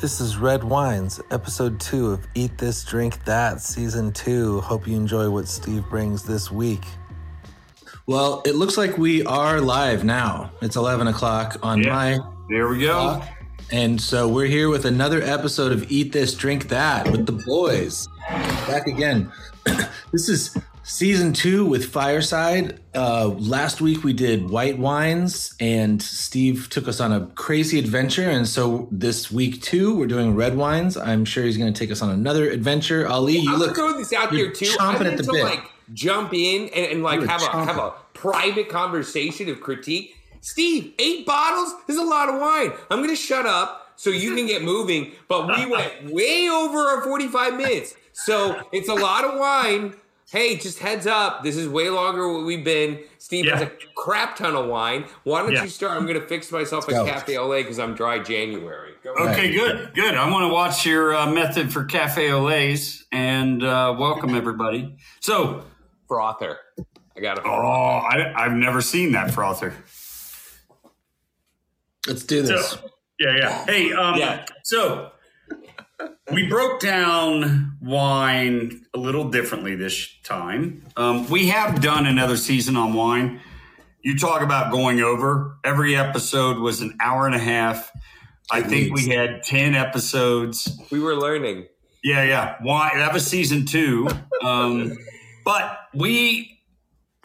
This is Red Wines, episode two of Eat This, Drink That, season two. Hope you enjoy what Steve brings this week. Well, it looks like we are live now. It's 11 o'clock on Yeah. my There we go. clock. And so we're here with another episode of Eat This, Drink That with the boys. Back again. this is season two with Fireside. Uh, last week we did white wines, and Steve took us on a crazy adventure. And so this week too, we're doing red wines. I'm sure he's going to take us on another adventure. Ali, you I'm look. throw this out there too. chomping I at the to bit. like jump in and, and like have a have a private conversation of critique. Steve, eight bottles is a lot of wine. I'm gonna shut up so you can get moving. But we went way over our 45 minutes, so it's a lot of wine. Hey, just heads up, this is way longer what we've been. Steve has a crap ton of wine. Why don't Yeah. you start? I'm gonna fix myself Let's a go. Cafe au lait because I'm dry January. Go Okay, good, good. I want to watch your uh, method for cafe au laits and uh, welcome everybody. So, frother. I got a oh, I, I've never seen that frother. Let's do So, this. yeah, yeah. Hey, um, Yeah. so we broke down wine a little differently this time. Um, we have done another season on wine. You talk about going over. Every episode was an hour and a half. I think we had 10 episodes. We were learning. Yeah, yeah. Why that was season two. Um, but we,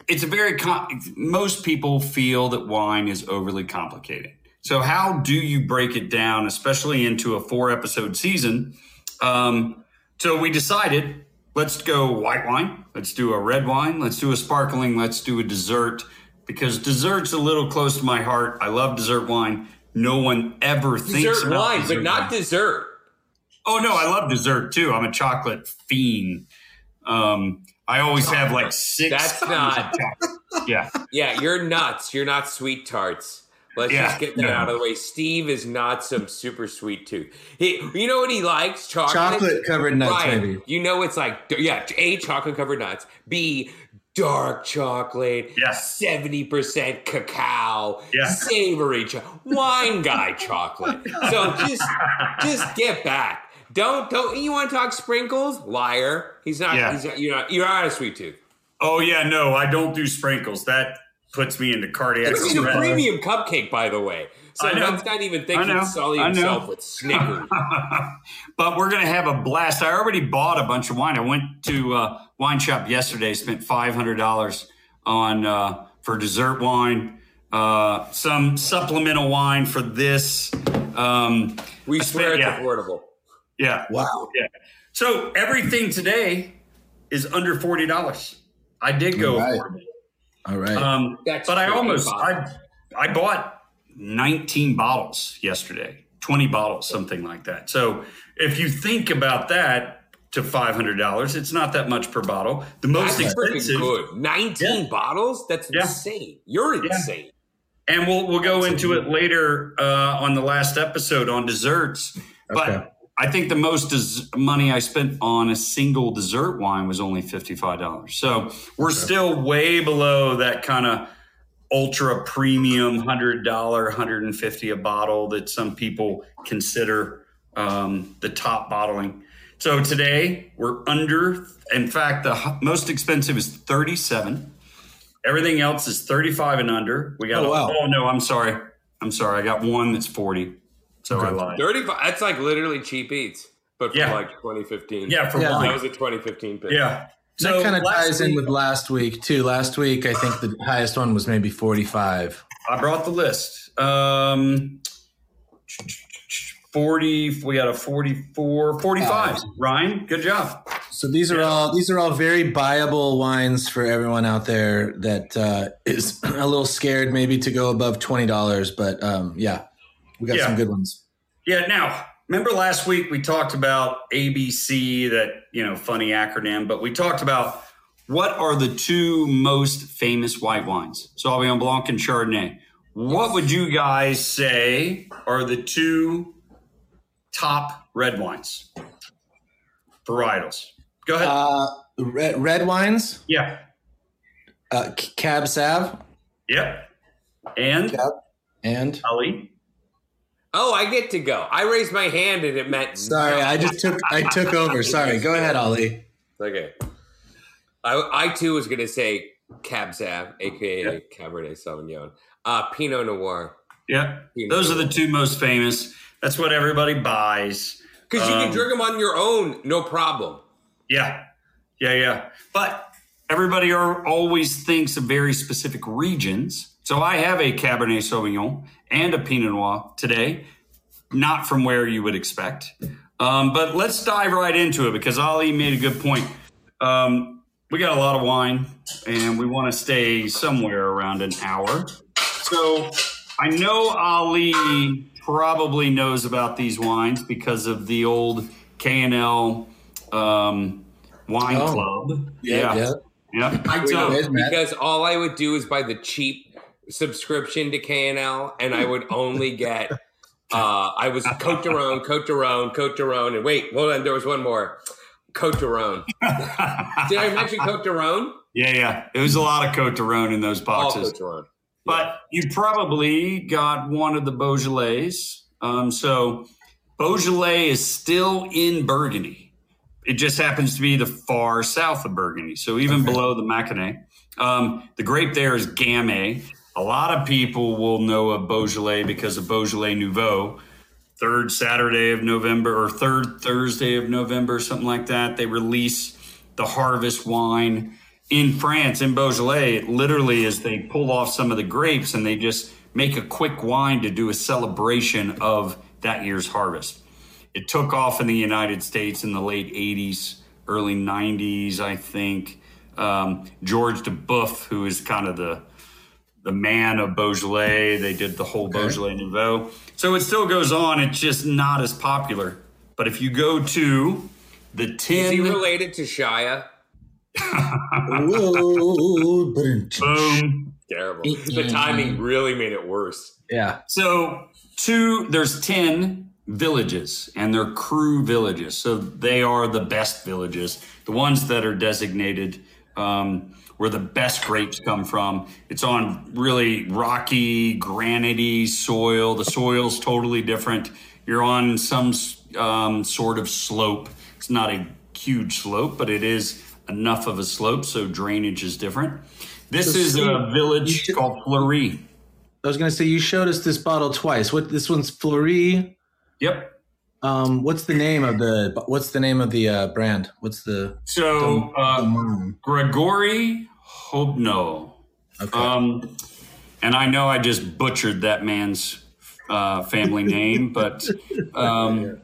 it's a very com- most people feel that wine is overly complicated. So how do you break it down, especially into a four episode season? Um, so we decided let's go white wine, let's do a red wine, let's do a sparkling, let's do a dessert because dessert's a little close to my heart. I love dessert wine. No one ever thinks Dessert about wine, but not wine. dessert. Oh no, I love dessert too. I'm a chocolate fiend. Um, I always have like six. That's not- Yeah, Yeah, you're nuts. You're not sweet tarts. Let's Yeah, just get that no. out of the way. Steve is not some super sweet tooth. He, you know what he likes? Chocolate. Chocolate covered nuts, Right. maybe. You know it's like yeah, A chocolate covered nuts. B dark chocolate. Yeah. Seventy percent cacao. Yeah. Savory cho- wine guy chocolate. So just just get back. Don't don't you want to talk sprinkles? Liar. He's not. Yeah. He's not, you're not. You're not a sweet tooth. Oh yeah, no, I don't do sprinkles. That puts me into cardiac This is a premium cupcake, by the way. So I know. not even thinking sully himself with Snickers. but we're gonna have a blast. I already bought a bunch of wine. I went to uh, wine shop yesterday. Spent five hundred dollars on uh, for dessert wine. Uh, some supplemental wine for this. Um, We swear spent- it's yeah. affordable. yeah, Wow. Yeah. So everything today is under forty dollars. I did go right. affordable. All right. Um, That's but I pretty almost I. I bought nineteen bottles yesterday, twenty bottles, something like that. So if you think about that to five hundred dollars, it's not that much per bottle. The most That's expensive, good. 19 Yeah. bottles? That's Yeah. insane. You're Yeah. insane. and we'll we'll go into it later uh, on the last episode on desserts. But Okay. I think the most des- money I spent on a single dessert wine was only fifty five dollars. So we're still way below that kind of ultra premium $100, $150 a bottle that some people consider um, the top bottling. So today we're under. In fact, the most expensive is thirty seven. Everything else is 35 and under. We got, Oh, wow. oh no, I'm sorry. I'm sorry. I got one that's 40. So I lied. 35. That's like literally cheap eats, but for Yeah. like 2015. Yeah, for Yeah. That was a 2015 pick. Yeah. that kind of last ties in with last week too. Last week, I think the highest one was maybe forty-five. I brought the list. Um, 40, we got a 44, 45. Ryan, good job. So these are all these are all very buyable wines for everyone out there that uh, is a little scared maybe to go above twenty dollars. But um, yeah, we got Yeah. some good ones. Yeah. Now, remember last week we talked about ABC, that, you know, funny acronym, but we talked about what are the two most famous white wines? Sauvignon Blanc and Chardonnay. What would you guys say are the two top red wines? Varietals. Go ahead. Uh, red, red wines, yeah. uh, Cab Sav, Yep. And Cab, and Ali. Oh, I get to go. I raised my hand and it meant. Sorry, I just took I took over. Sorry, go ahead, Ollie. Okay. I, I too was going to say Cab Sav, aka Yeah. Cabernet Sauvignon. Uh, Pinot Noir. Yeah, those are the two most famous. That's what everybody buys. Because you Um, can drink them on your own, no problem. Yeah, yeah, yeah. But everybody are, always thinks of very specific regions. So I have a Cabernet Sauvignon and a Pinot Noir today, not from where you would expect. Um, but let's dive right into it because Ali made a good point. Um, we got a lot of wine and we want to stay somewhere around an hour. So I know Ali probably knows about these wines because of the old K&L um, wine Oh. club. Yeah, yeah. yeah. I don't because all I would do is buy the cheap subscription to KNL, and I would only get. Uh, I was Côtes du Rhône, Cote d'Aron, Côtes du Rhône, and wait, hold on, there was one more. Côtes du Rhône. Did I mention Cote d'Aron? yeah, yeah. It was a lot of Côtes du Rhône in those All boxes. Côtes du Rhône. But you probably got one of the Beaujolais. Um, so Beaujolais is still in Burgundy. It just happens to be the far south of Burgundy. So even below the Maconnais. Um, the grape there is Gamay. A lot of people will know of Beaujolais because of Beaujolais Nouveau. Third Saturday of November or third Thursday of November, something like that. They release the harvest wine in France, in Beaujolais. It literally is they pull off some of the grapes and they just make a quick wine to do a celebration of that year's harvest. It took off in the United States in the late 80s, early 90s, I think. Um, George Duboeuf, who is kind of the the man of Beaujolais. They did the whole Beaujolais Nouveau. So it still goes on. It's just not as popular. But if you go to the 10. Is he related to Shia? Whoa, boom. Terrible. The timing really made it worse. yeah. So two, there's 10 villages and they're cru villages. So they are the best villages, the ones that are designated um, where the best grapes come from. It's on really rocky, granity soil. The soil's totally different. You're on some um, sort of slope. It's not a huge slope, but it is enough of a slope, so drainage is different. This So is Steve, a village should- called Fleurie. I was gonna say you showed us this bottle twice. What this one's Fleurie. Yep. Um, what's the name of the what's the name of the uh, brand? What's the So uh, um, Gregory Hoppenot. okay. Um, and I know I just butchered that man's uh, family name, but um,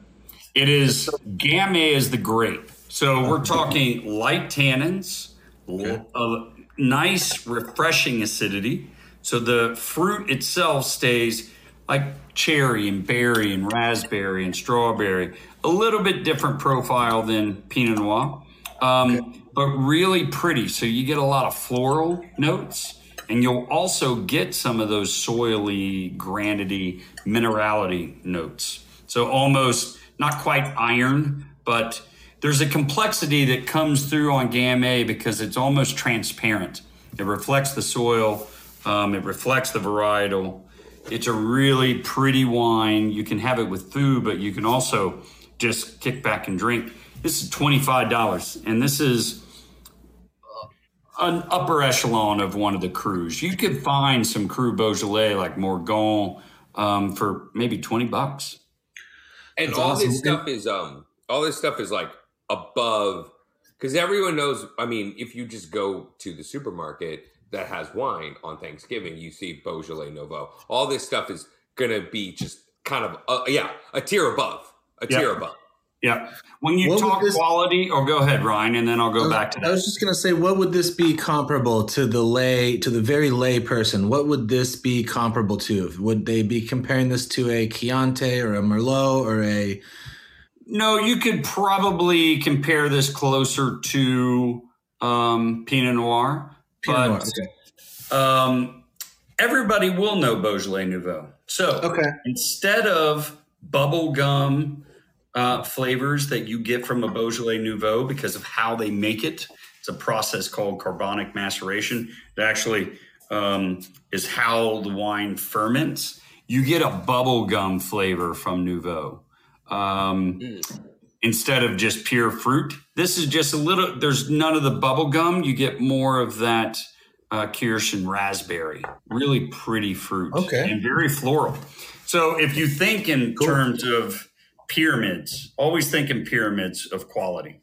it is Gamay is the grape. So we're talking light tannins, l- a nice, refreshing acidity. So the fruit itself stays like cherry and berry and raspberry and strawberry, a little bit different profile than Pinot Noir, um, but really pretty. So you get a lot of floral notes, and you'll also get some of those soily, granity, minerality notes. So almost not quite iron, but there's a complexity that comes through on Gamay because it's almost transparent. It reflects the soil, um, it reflects the varietal. It's a really pretty wine. You can have it with food, but you can also just kick back and drink. This is $25, and this is an upper echelon of one of the crus. You could find some Cru Beaujolais like Morgon um, for maybe 20 bucks. And That's all awesome. this stuff is um all this stuff is like above because everyone knows I mean, if you just go to the supermarket that has wine on Thanksgiving, you see Beaujolais Nouveau. All this stuff is gonna be just kind of uh, yeah, a tier above. A tier above. Yeah. When you What talk this- quality, or go ahead, Ryan, and then I'll go back to that. I was just gonna say, what would this be comparable to the lay to the very lay person? What would this be comparable to? Would they be comparing this to a Chianti or a Merlot or a? No, you could probably compare this closer to um, Pinot Noir, Pinot but Noir? Okay. um, everybody will know Beaujolais Nouveau. So Okay. instead of bubble gum uh, flavors that you get from a Beaujolais Nouveau because of how they make it, it's a process called carbonic maceration. It actually um, is how the wine ferments. you get a bubblegum flavor from Nouveau. Um, Instead of just pure fruit, this is just a little, there's none of the bubble gum. You get more of that uh, kirsch and raspberry. Really pretty fruit. Okay. And very floral. So if you think in terms of pyramids, always think in pyramids of quality.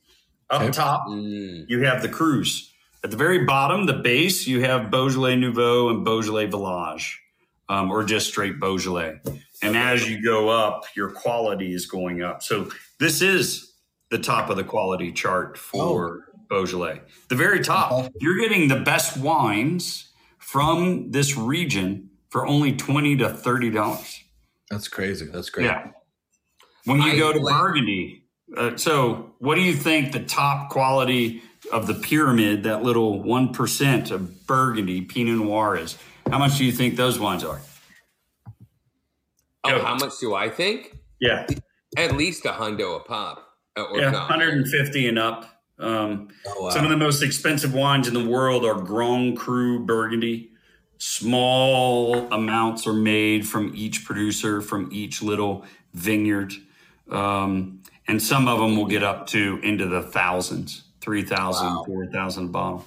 Up Okay. top, Mm. you have the crus. At the very bottom, the base, you have Beaujolais Nouveau and Beaujolais Village, um, or just straight Beaujolais. And as you go up, your quality is going up. So this is the top of the quality chart for Beaujolais. The very top, you're getting the best wines from this region for only twenty to thirty dollars. That's crazy. That's great. Yeah. When you I go to like- Burgundy, uh, so what do you think the top quality of the pyramid, that little 1% of Burgundy Pinot Noir is? How much do you think those wines are? Oh, how much do I think? Yeah. At least a hundo a pop. Uh, Or Yeah. no. 150 and up. Um, Oh, wow. Some of the most expensive wines in the world are Grand Cru Burgundy. Small amounts are made from each producer, from each little vineyard. Um, and some of them will get up to into the thousands 3,000, Wow. 4,000 a bottle.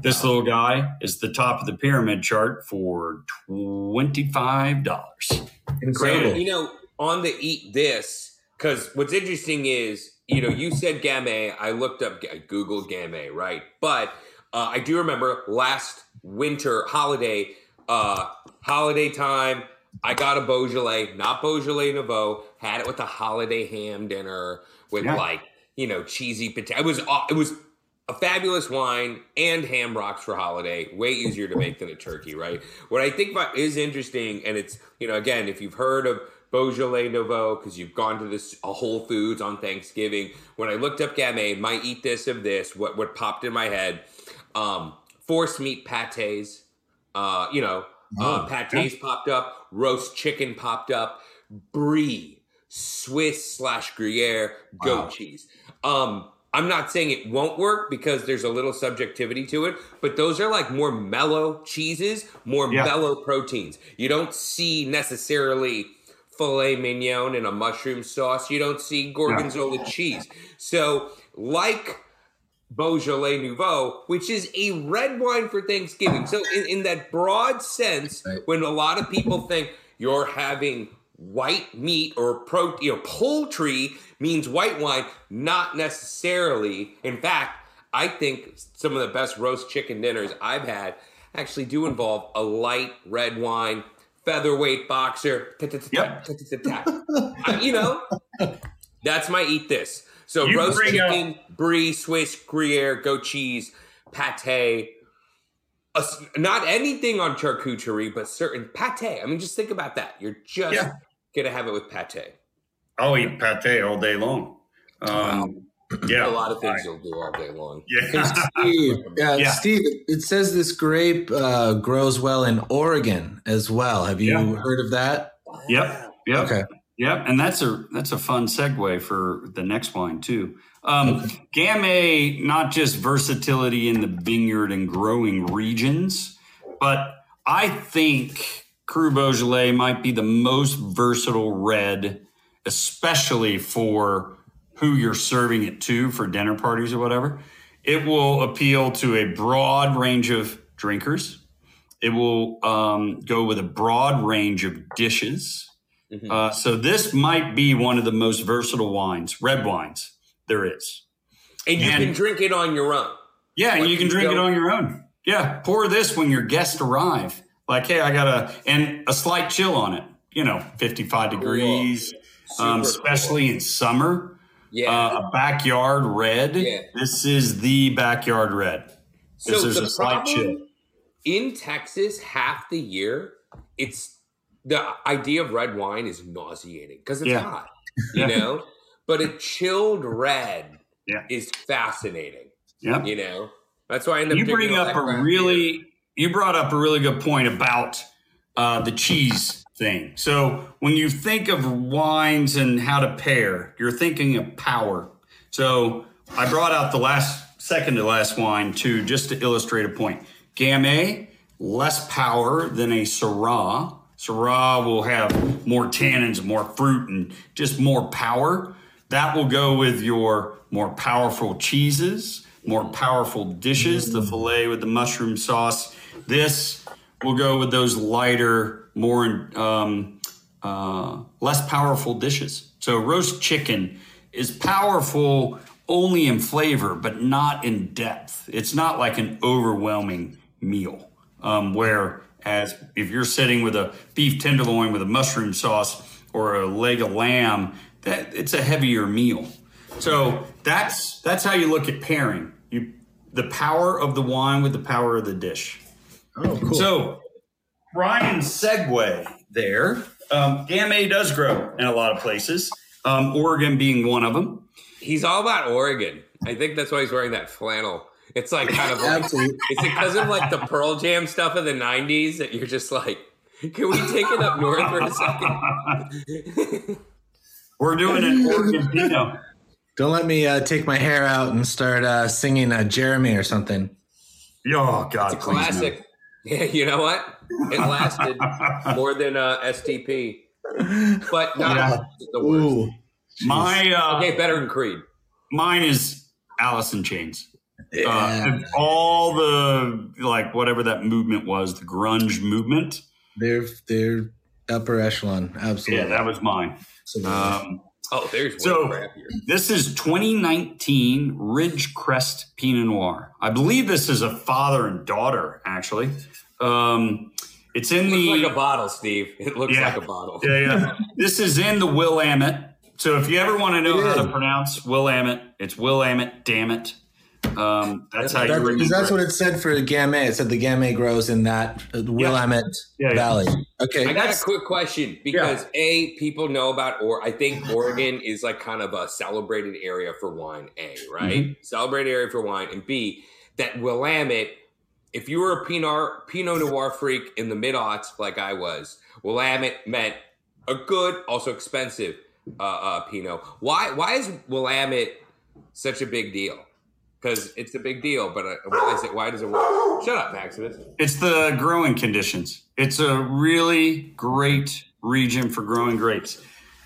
This little guy is the top of the pyramid chart for $25. Incredible. You know, on the eat this, because what's interesting is, you know, you said Gamay. I looked up, I Googled Gamay, right? But uh, I do remember last winter holiday, uh, holiday time, I got a Beaujolais, not Beaujolais Nouveau, had it with a holiday ham dinner with Yeah. like, you know, cheesy potato. It was, aw- it was a fabulous wine and ham rocks for holiday. Way easier to make than a turkey, right? What I think about is interesting, and it's you know again, if you've heard of Beaujolais Nouveau because you've gone to this a Whole Foods on Thanksgiving. When I looked up Gamay, my eat this of this, what what popped in my head, um, force meat pates, uh, you know, uh, pates popped up, roast chicken popped up, brie, Swiss slash Gruyere, goat Wow. cheese. Um, I'm not saying it won't work because there's a little subjectivity to it, but those are like more mellow cheeses, more Yeah. mellow proteins. You don't see necessarily filet mignon in a mushroom sauce. You don't see gorgonzola cheese. So, like Beaujolais Nouveau, which is a red wine for Thanksgiving. So, in, in that broad sense, Right. when a lot of people think you're having white meat or pro, you know, poultry means white wine, not necessarily. In fact, I think some of the best roast chicken dinners I've had actually do involve a light red wine, featherweight boxer. You know, that's my eat this. So You roast bring up- chicken, brie, Swiss, Gruyere, goat cheese, pate. a s- not anything on charcuterie, but certain pate. I mean, just think about that. You're just Yeah. gonna have it with pate. I'll eat pate all day long. Um, yeah. A lot of things you'll do all day long. Yeah. Steve, uh, Yeah. Steve, it says this grape uh, grows well in Oregon as well. Have you Yeah. heard of that? Yep. Yep. Okay. Yep, and that's a that's a fun segue for the next wine too. Um, Gamay, not just versatility in the vineyard and growing regions, but I think Cru Beaujolais might be the most versatile red, especially for who you're serving it to for dinner parties or whatever. It will appeal to a broad range of drinkers. It will um, go with a broad range of dishes. Mhm. Uh, so this might be one of the most versatile wines, red wines there is. and you and- can drink it on your own. Yeah, and Like you can you drink it on your own. Yeah, pour this when your guests arrive. Like, hey, I got a and a slight chill on it. You know, fifty-five degrees, um, Super especially in summer. Yeah. Uh, a backyard red. Yeah. This is the backyard red. so there's the a slight chill. in Texas, half the year, it's the idea of red wine is nauseating because it's Yeah. hot, you know. But a chilled red Yeah. is fascinating, Yep. you know. That's why I end up you bring up a really you brought up a really good point about uh, the cheese thing so when you think of wines and how to pair you're thinking of power so i brought out the last second to last wine too just to illustrate a point gamay less power than a syrah Syrah will have more tannins, more fruit, and just more power. That will go with your more powerful cheeses, more powerful dishes, the filet with the mushroom sauce. This will go with those lighter, more um, uh, less powerful dishes. So roast chicken is powerful only in flavor, but not in depth. It's not like an overwhelming meal. Um, where as if you're sitting with a beef tenderloin with a mushroom sauce or a leg of lamb, that it's a heavier meal. So that's that's how you look at pairing. You the power of the wine with the power of the dish. Oh, cool. So Ryan segue there. Um, Gamay does grow in a lot of places. Um, Oregon being one of them. He's all about Oregon. I think that's why he's wearing that flannel. It's like kind of like, Absolutely. it's because of like the Pearl Jam stuff of the 90s that you're just like, can we take it up north for a second? We're doing an Oregon Pinot. Don't let me uh, take my hair out and start uh, singing uh, Jeremy or something. Oh God, please no. Classic. Yeah, you know what? It lasted more than uh, STP, but not Yeah. the worst. Ooh. My uh, Okay, better than Creed. mine is Alice in Chains. Yeah. Uh, all the like whatever that movement was, the grunge movement. they're they're upper echelon. Absolutely. Yeah, that was mine. Absolutely. Um, Oh, there's way So- crappier. This is 2019 Ridgecrest Pinot Noir. I believe this is a father and daughter, actually. Um, it's in It the like a bottle, Steve. It looks Yeah. like a bottle. yeah, yeah. this is in the Willamette. So if you ever want to know It how is. to pronounce Willamette, it's Willamette. Damn it. Um, that's how you remember. because that's what it said for Gamay. It said the Gamay grows in that uh, Willamette Yeah, yeah. Valley. Okay. I got That's- a quick question because a people know about or I think Oregon is like kind of a celebrated area for wine. A right, Mm-hmm. celebrated area for wine, and B that Willamette. If you were a Pinot Pinot Noir freak in the mid aughts like I was, Willamette meant a good, also expensive uh, uh, Pinot. Why why is Willamette such a big deal? Because it's a big deal, but uh, why it? Why does it work? Shut up, Maximus. It's the growing conditions. It's a really great region for growing grapes.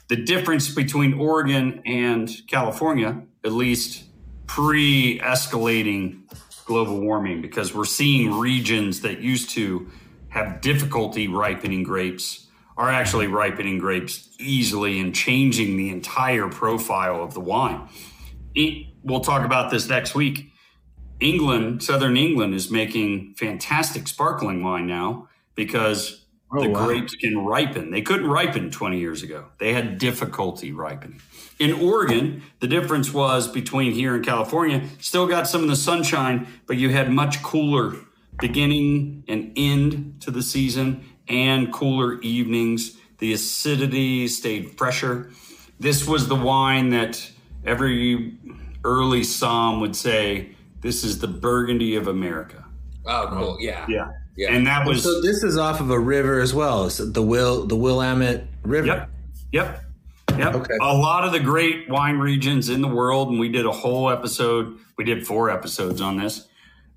The difference between Oregon and California, at least pre escalating global warming, because we're seeing regions that used to have difficulty ripening grapes are actually ripening grapes easily and changing the entire profile of the wine. We'll talk about this next week. England, Southern England, is making fantastic sparkling wine now because Oh, the wow. grapes can ripen. They couldn't ripen 20 years ago. They had difficulty ripening. In Oregon, the difference was between here and California, still got some of the sunshine, but you had much cooler beginning and end to the season and cooler evenings. The acidity stayed fresher. This was the wine that every early somm would say, this is the Burgundy of America. Oh, cool. Yeah. Yeah. Yeah. And that was so this is off of a river as well. So the Will the Willamette River. Yep. Yep. Yep. Okay. A lot of the great wine regions in the world, and we did a whole episode, we did four episodes on this.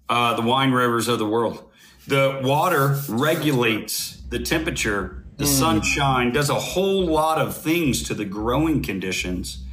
Uh, the wine rivers of the world. The water regulates the temperature, the sunshine, does a whole lot of things to the growing conditions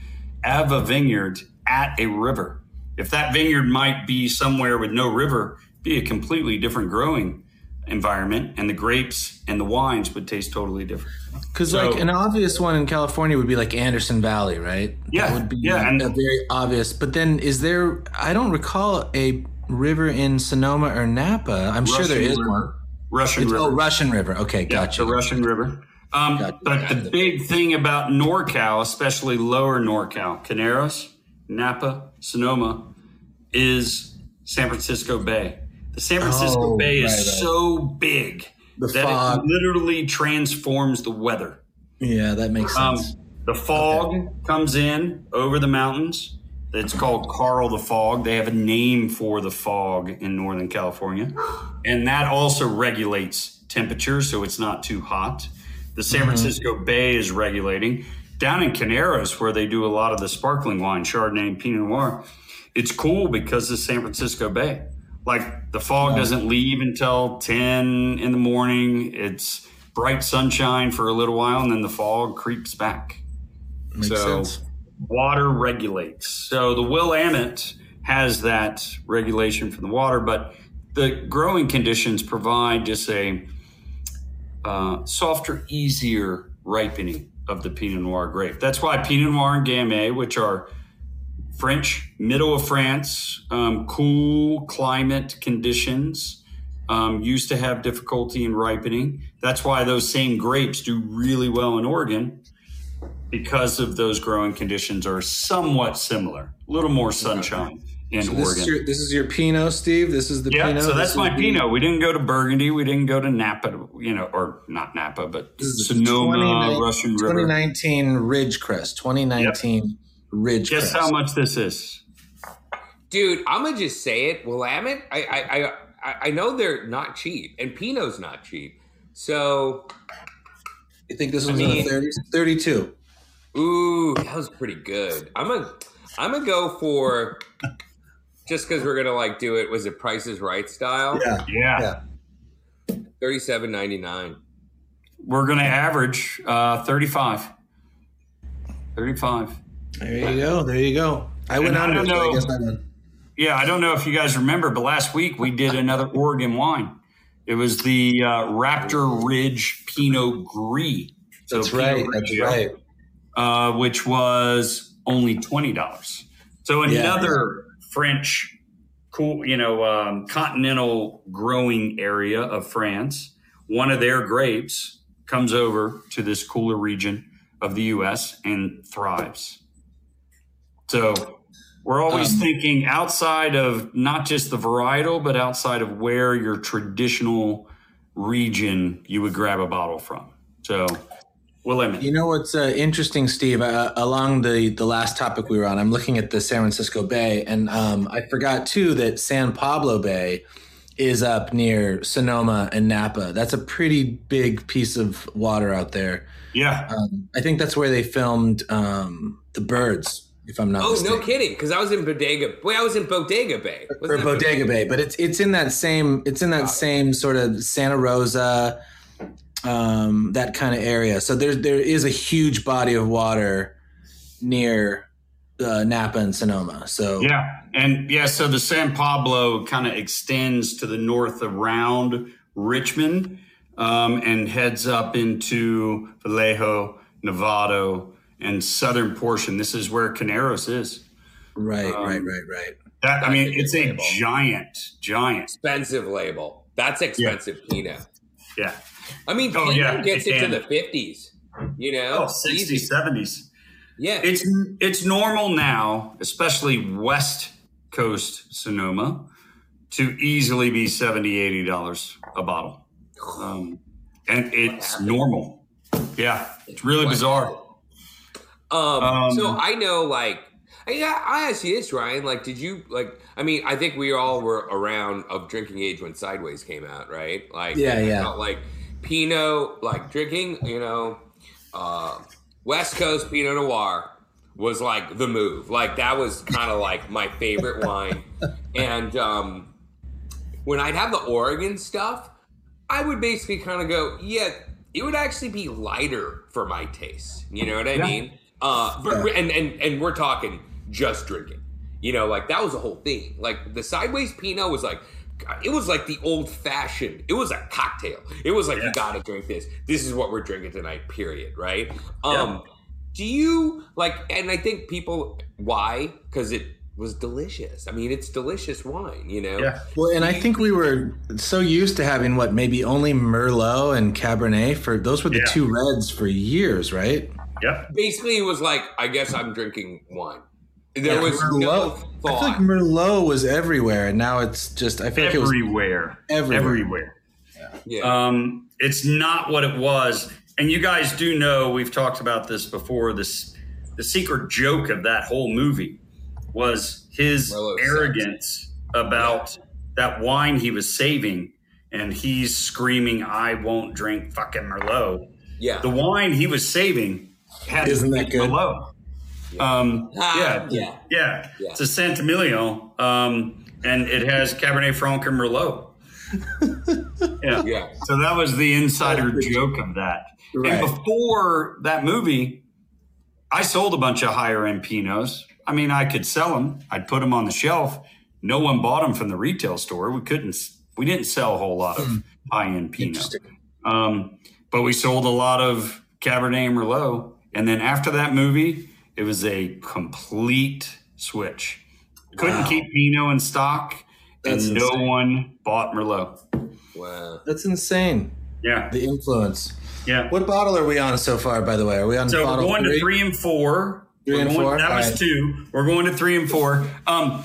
of a vineyard at a river. If that vineyard might be somewhere with no river, be a completely different growing environment, and the grapes and the wines would taste totally different. Because So- like an obvious one in California would be like Anderson Valley, right? Yeah, that would be yeah, and- a very obvious. But then, is there? I don't recall a river in Sonoma or Napa. I'm sure there Russian is River. one. Russian It's, River. oh, Russian River. Okay, Yeah, gotcha. the Russian River. Um, Gotcha. But the big thing about NorCal, especially lower NorCal, Carneros, Napa, Sonoma, is San Francisco Bay. The San Francisco Oh, Bay is right, right. so big The that fog. it literally transforms the weather. Yeah, that makes Um, sense. the fog comes in over the mountains. It's called Karl the Fog. They have a name for the fog in Northern California. And that also regulates temperature, so it's not too hot. The San Francisco Bay is regulating. Down in Carneros, where they do a lot of the sparkling wine, Chardonnay and Pinot Noir, it's cool because of San Francisco Bay. Like the fog doesn't leave until 10 in the morning. It's bright sunshine for a little while, and then the fog creeps back. Makes So- sense. Water regulates. So the Willamette has that regulation from the water, but the growing conditions provide just a uh, softer, easier ripening of the Pinot Noir grape. That's why Pinot Noir and Gamay, which are French, middle of France, um, cool climate conditions, um, used to have difficulty in ripening. That's why those same grapes do really well in Oregon because of those growing conditions are somewhat similar. A little more sunshine in So this Oregon. is your this is your Pinot, Steve. This is the yeah, Pinot. so that's This my is Pinot. We didn't go to Burgundy. We didn't go to Napa, you know, or not Napa, but Sonoma, 29 Russian River. 2019 Ridgecrest. 2019 Ridgecrest. Guess how much this is? Dude, I'm gonna just say it. Willamette, I, I, I, I- I know they're not cheap, and Pinot's not cheap. So, You think this I was in the 30s? 32. ooh, that was pretty good. I'm gonna, I'm gonna go for just because we're gonna like do it. Was it Price is Right style? Yeah. Yeah. Yeah. Thirty-seven ninety-nine. We're going to average uh, 35. 35. There you go. There you go. I went And I under, don't so I guess I won. Yeah, I don't know if you guys remember, but last week we did another Oregon wine. It was the uh, Raptor Ridge Pinot Gris. So That's Pinot right. That's right. Uh, which was only twenty dollars. So Yeah. another French, cool, you know, um, continental growing area of France. One of their grapes comes over to this cooler region of the U.S. and thrives. So we're always Um, thinking outside of not just the varietal, but outside of where your traditional region you would grab a bottle from. So, Willamette. You know what's uh, interesting, Steve? Uh, along the the last topic we were on, I'm looking at the San Francisco Bay, and um, I forgot too that San Pablo Bay is up near Sonoma and Napa. That's a pretty big piece of water out there. Yeah. Um, I think that's where they filmed um, the birds, if I'm not Oh, mistaken. no kidding! Because I was in Bodega. Wait, I was in Bodega Bay. or Wasn't it Bodega Bay, but it's it's in that same it's in that same sort of Santa Rosa, um, that kind of area. So there there is a huge body of water near uh, Napa and Sonoma. So Yeah. And yeah, so the San Pablo kind of extends to the north around Richmond um, and heads up into Vallejo, Novato, and southern portion. This is where Carneros is. right, Um, right, right, right. That, I mean, it's good a giant, giant. expensive label. That's expensive Pinot. Yeah. I mean, Oh, Pinot yeah, gets it into can. the fifties. You know, Oh, Easy. 70s. Yeah, It's it's normal now, especially West Coast Sonoma, to easily be 70 80 dollars a bottle, um, and it's normal. Yeah, it's really What bizarre. Um, Um, so I know, like, I, I asked you this, Ryan. Like, did you like? I mean, I think we all were around of drinking age when Sideways came out, right? Like, Yeah, yeah. felt like Pinot, like drinking, you know, uh, West Coast Pinot Noir was like the move. Like that was kind of like my favorite wine, and um, when I'd have the Oregon stuff, I would basically kind of go, yeah, it would actually be lighter for my taste. You know what I Yeah. mean? Uh, but, and, and and we're talking just drinking. You know, like that was the whole thing. Like the sideways Pinot was like, it was like the old fashioned. It was a cocktail. It was like Yeah. you got to drink this. This is what we're drinking tonight. Period. Right? Um, do you like? And I think people why because it was delicious. I mean, it's delicious wine. You know. Yeah, Well, and I think we were so used to having what maybe only Merlot and Cabernet for those were the Yeah. two reds for years, right? yep. basically it was like i guess i'm drinking wine there Yeah, was no Merlot. I feel like Merlot was everywhere, and now it's just I feel like it was Everywhere, everywhere. everywhere. yeah Um, it's not what it was, and you guys do know we've talked about this before. This the secret joke of that whole movie was his Merlot arrogance about that wine he was saving, and he's screaming, "I won't drink fucking Merlot." yeah The wine he was saving had Isn't that good? Merlot. Um, Ah, yeah, yeah. yeah, Yeah. It's a Saint-Émilion, um, and it has Cabernet Franc and Merlot. Yeah. Yeah. So that was the insider joke of that. Right. And before that movie, I sold a bunch of higher end Pinots. I mean, I could sell them. I'd put them on the shelf. No one bought them from the retail store. We couldn't. We didn't sell a whole lot of high end Pinot. Um, but we sold a lot of Cabernet Merlot. And then after that movie, it was a complete switch. Couldn't Wow. keep Pinot in stock, That's and no one bought Merlot. Wow. That's insane. Yeah, The influence. yeah. What bottle are we on so far, by the way? Are we on So we're bottle going three? to three and four. Three We're and going- four? That was Alright. two. We're going to three and four. Um,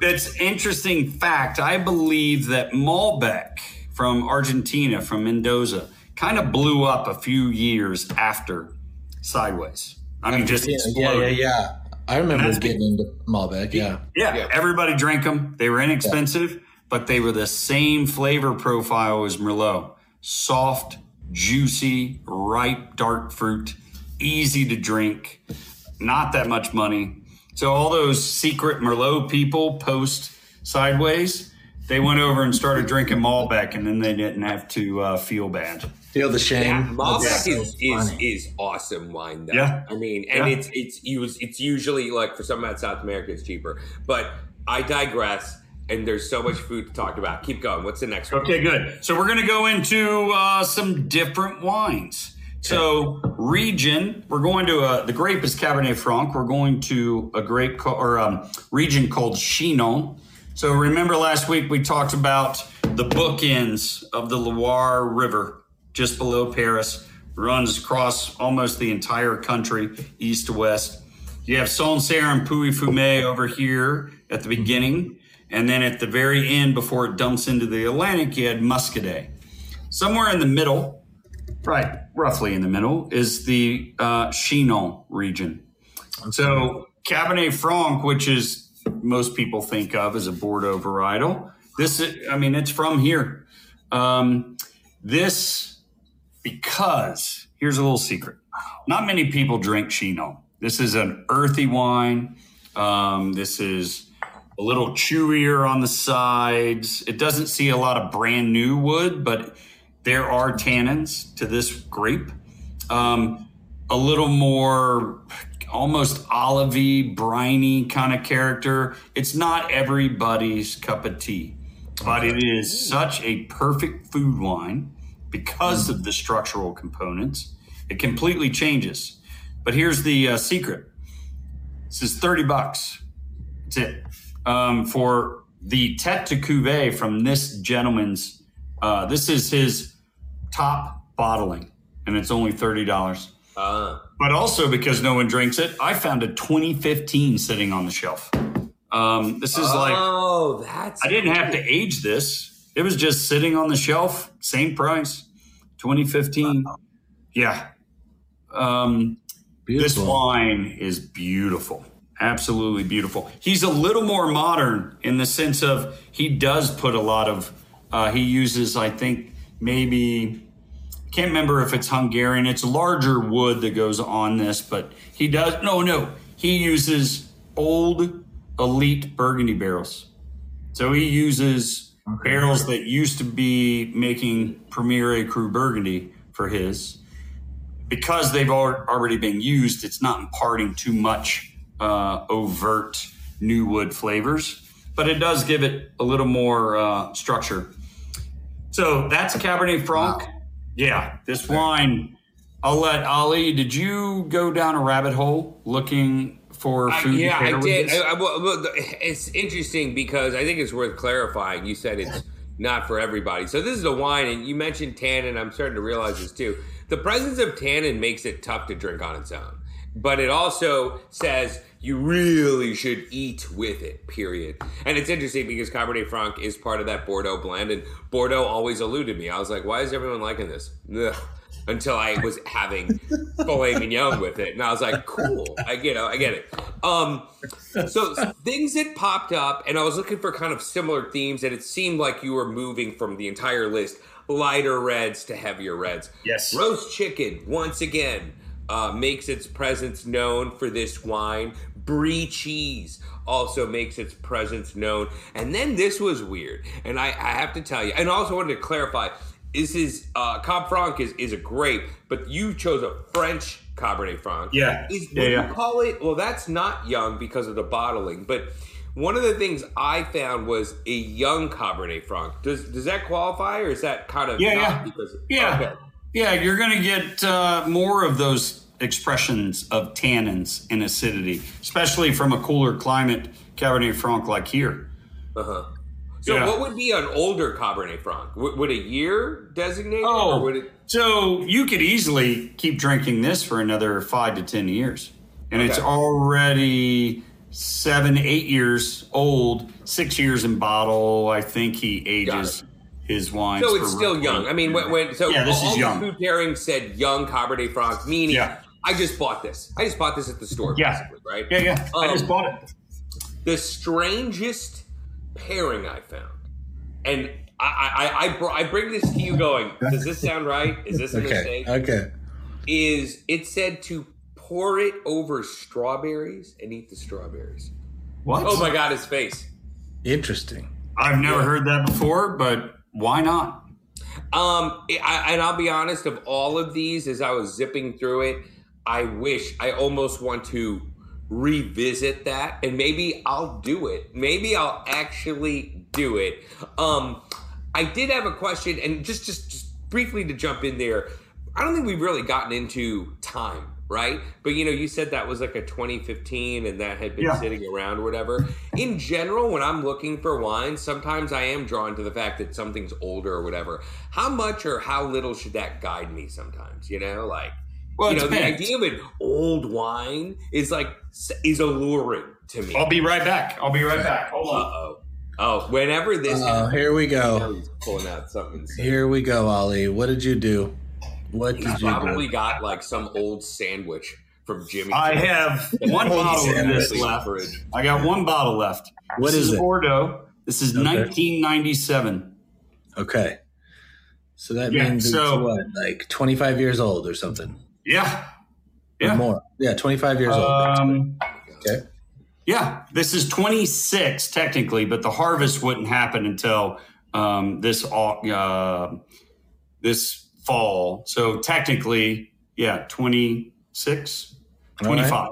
that's interesting fact. I believe that Malbec from Argentina, from Mendoza, kind of blew up a few years after Sideways. I mean, just Yeah, yeah, yeah, yeah. I remember getting into Malbec. Yeah. Yeah, Yeah. everybody drank them. They were inexpensive, but they were the same flavor profile as Merlot. Soft, juicy, ripe, dark fruit, easy to drink, not that much money. So all those secret Merlot people post sideways, they went over and started drinking Malbec, and then they didn't have to uh, feel bad. Feel the shame. Yeah, Malbec is, is is awesome wine though. Yeah. I mean, and Yeah. it's it's used it's usually like for some out South America it's cheaper. But I digress and there's so much food to talk about. Keep going. What's the next one? Okay, good. So we're going to go into uh, some different wines. So region, we're going to uh, the grape is Cabernet Franc. We're going to a grape co- or um, region called Chinon. So remember last week we talked about the bookends of the Loire River, just below Paris, runs across almost the entire country, east to west. You have Sancerre and Pouilly-Fumé over here at the beginning, and then at the very end, before it dumps into the Atlantic, you had Muscadet. Somewhere in the middle, right, roughly in the middle, is the uh, Chinon region. So Cabernet Franc, which is most people think of as a Bordeaux varietal, this, I mean, it's from here. Um, this because here's a little secret: not many people drink Chinon. This is an earthy wine. Um, this is a little chewier on the sides. It doesn't see a lot of brand new wood, but there are tannins to this grape. Um, a little more almost olivey, briny kind of character. It's not everybody's cup of tea, but it is such a perfect food wine because of the structural components. It completely changes. But here's the uh, secret. This is 30 bucks. That's it. Um, for the Tete de Cuvée from this gentleman's, uh, this is his top bottling, and it's only $30. Uh, But also because no one drinks it, I found a 2015 sitting on the shelf. Um, this is like, oh, that's I didn't have to age this. It was just sitting on the shelf, same price, 2015. Yeah. Um, this wine is beautiful. Absolutely beautiful. He's a little more modern in the sense of he does put a lot of, uh, he uses, I think, maybe, can't remember if it's Hungarian. It's larger wood that goes on this, but he does, no, no, he uses old elite Burgundy barrels. So he uses barrels that used to be making Premier Cru Burgundy for his because they've al- already been used, it's not imparting too much uh, overt new wood flavors, but it does give it a little more uh, structure. So that's Cabernet Franc. Wow. Yeah, this wine. I'll let Ali. Did you go down a rabbit hole looking for food? yeah, I did. I, I- well, well, it's interesting because I think it's worth clarifying. You said it's not for everybody. So this is a wine, and you mentioned tannin. I'm starting to realize this too. The presence of tannin makes it tough to drink on its own, but it also says you really should eat with it. Period. And it's interesting because Cabernet Franc is part of that Bordeaux blend, and Bordeaux always eluded me. I was like, why is everyone liking this? Ugh. Until I was having filet mignon with it, and I was like, "Cool, I you know, I get it." Um, so things that popped up, and I was looking for kind of similar themes, and it seemed like you were moving from the entire list lighter reds to heavier reds. Yes. roast chicken once again uh, makes its presence known for this wine. Brie cheese also makes its presence known. And then this was weird, and I, I have to tell you, and I also wanted to clarify. This is uh, Cab Franc is, is a grape, but you chose a French Cabernet Franc. Yeah. Is, Yeah, yeah. you call it? Well, that's not young because of the bottling, but one of the things I found was a young Cabernet Franc. Does does that qualify, or is that kind of Yeah, not yeah. because Yeah. okay. Yeah, you're going to get uh, more of those expressions of tannins and acidity, especially from a cooler climate Cabernet Franc like here. Uh-huh. So Yeah. what would be an older Cabernet Franc? Would, would a year designate Oh, would it? so you could easily keep drinking this for another five to 10 years. And it's already seven, eight years old, six years in bottle. I think he ages his wines. So it's still young. I mean, when, when so Yeah, this all is the young. food pairings said young Cabernet Franc, meaning Yeah. I just bought this. I just bought this at the store, Yeah. basically, right? Yeah, yeah. I Um, just bought it. the strangest pairing I found, and I I, I, br- I bring this to you going. Does this sound right? Is this a Okay. mistake? Okay. Is it said to pour it over strawberries and eat the strawberries? What? Oh my God, his face. Interesting. I've never heard that before, but why not? Um, I, and I'll be honest. Of all of these, as I was zipping through it, I wish I almost want to revisit that, and maybe I'll do it. Maybe I'll actually do it. Um, I did have a question, and just just just briefly to jump in there. I don't think we've really gotten into time, right? But you know, you said that was like a 2015 and that had been Yeah. sitting around or whatever. In general, when I'm looking for wine, sometimes I am drawn to the fact that something's older or whatever. How much or how little should that guide me sometimes? You know, like Well, you know, the idea of an old wine is like is alluring to me. I'll be right back. I'll be right back. Hold Uh on. oh. Oh, whenever this Oh, happens, here we go. he's pulling out something. insane. Here we go, Ollie. What did you do? What He's did you probably do? got like some old sandwich from Jimmy. I John's. have one bottle of this left. Fridge. I got one bottle left. What this is it? Bordeaux. This is Okay. 1997. Okay. So that Yeah, means so- it's what, like 25 years old or something? Yeah. Or Yeah. more. Yeah, 25 years old. Um, Okay. yeah. This is 26 technically, but the harvest wouldn't happen until um, this uh, this fall. So technically, yeah, 26, All right. 25,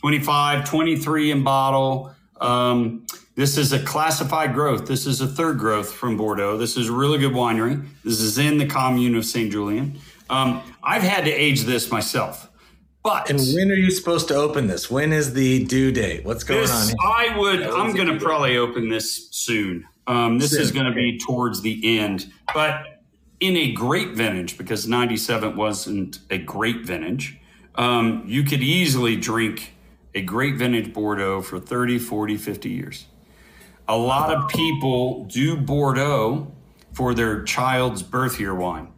25, 23 in bottle. Um, this is a classified growth. This is a third growth from Bordeaux. This is a really good winery. This is in the commune of Saint Julien. Um, I've had to age this myself, but And when are you supposed to open this? When is the due date? What's going this, on here? I would. That I'm going to good probably open this soon. Um, this is going to be towards the end, but in a great vintage because '97 wasn't a great vintage. Um, you could easily drink a great vintage Bordeaux for 30, 40, 50 years. A lot of people do Bordeaux for their child's birth year wine.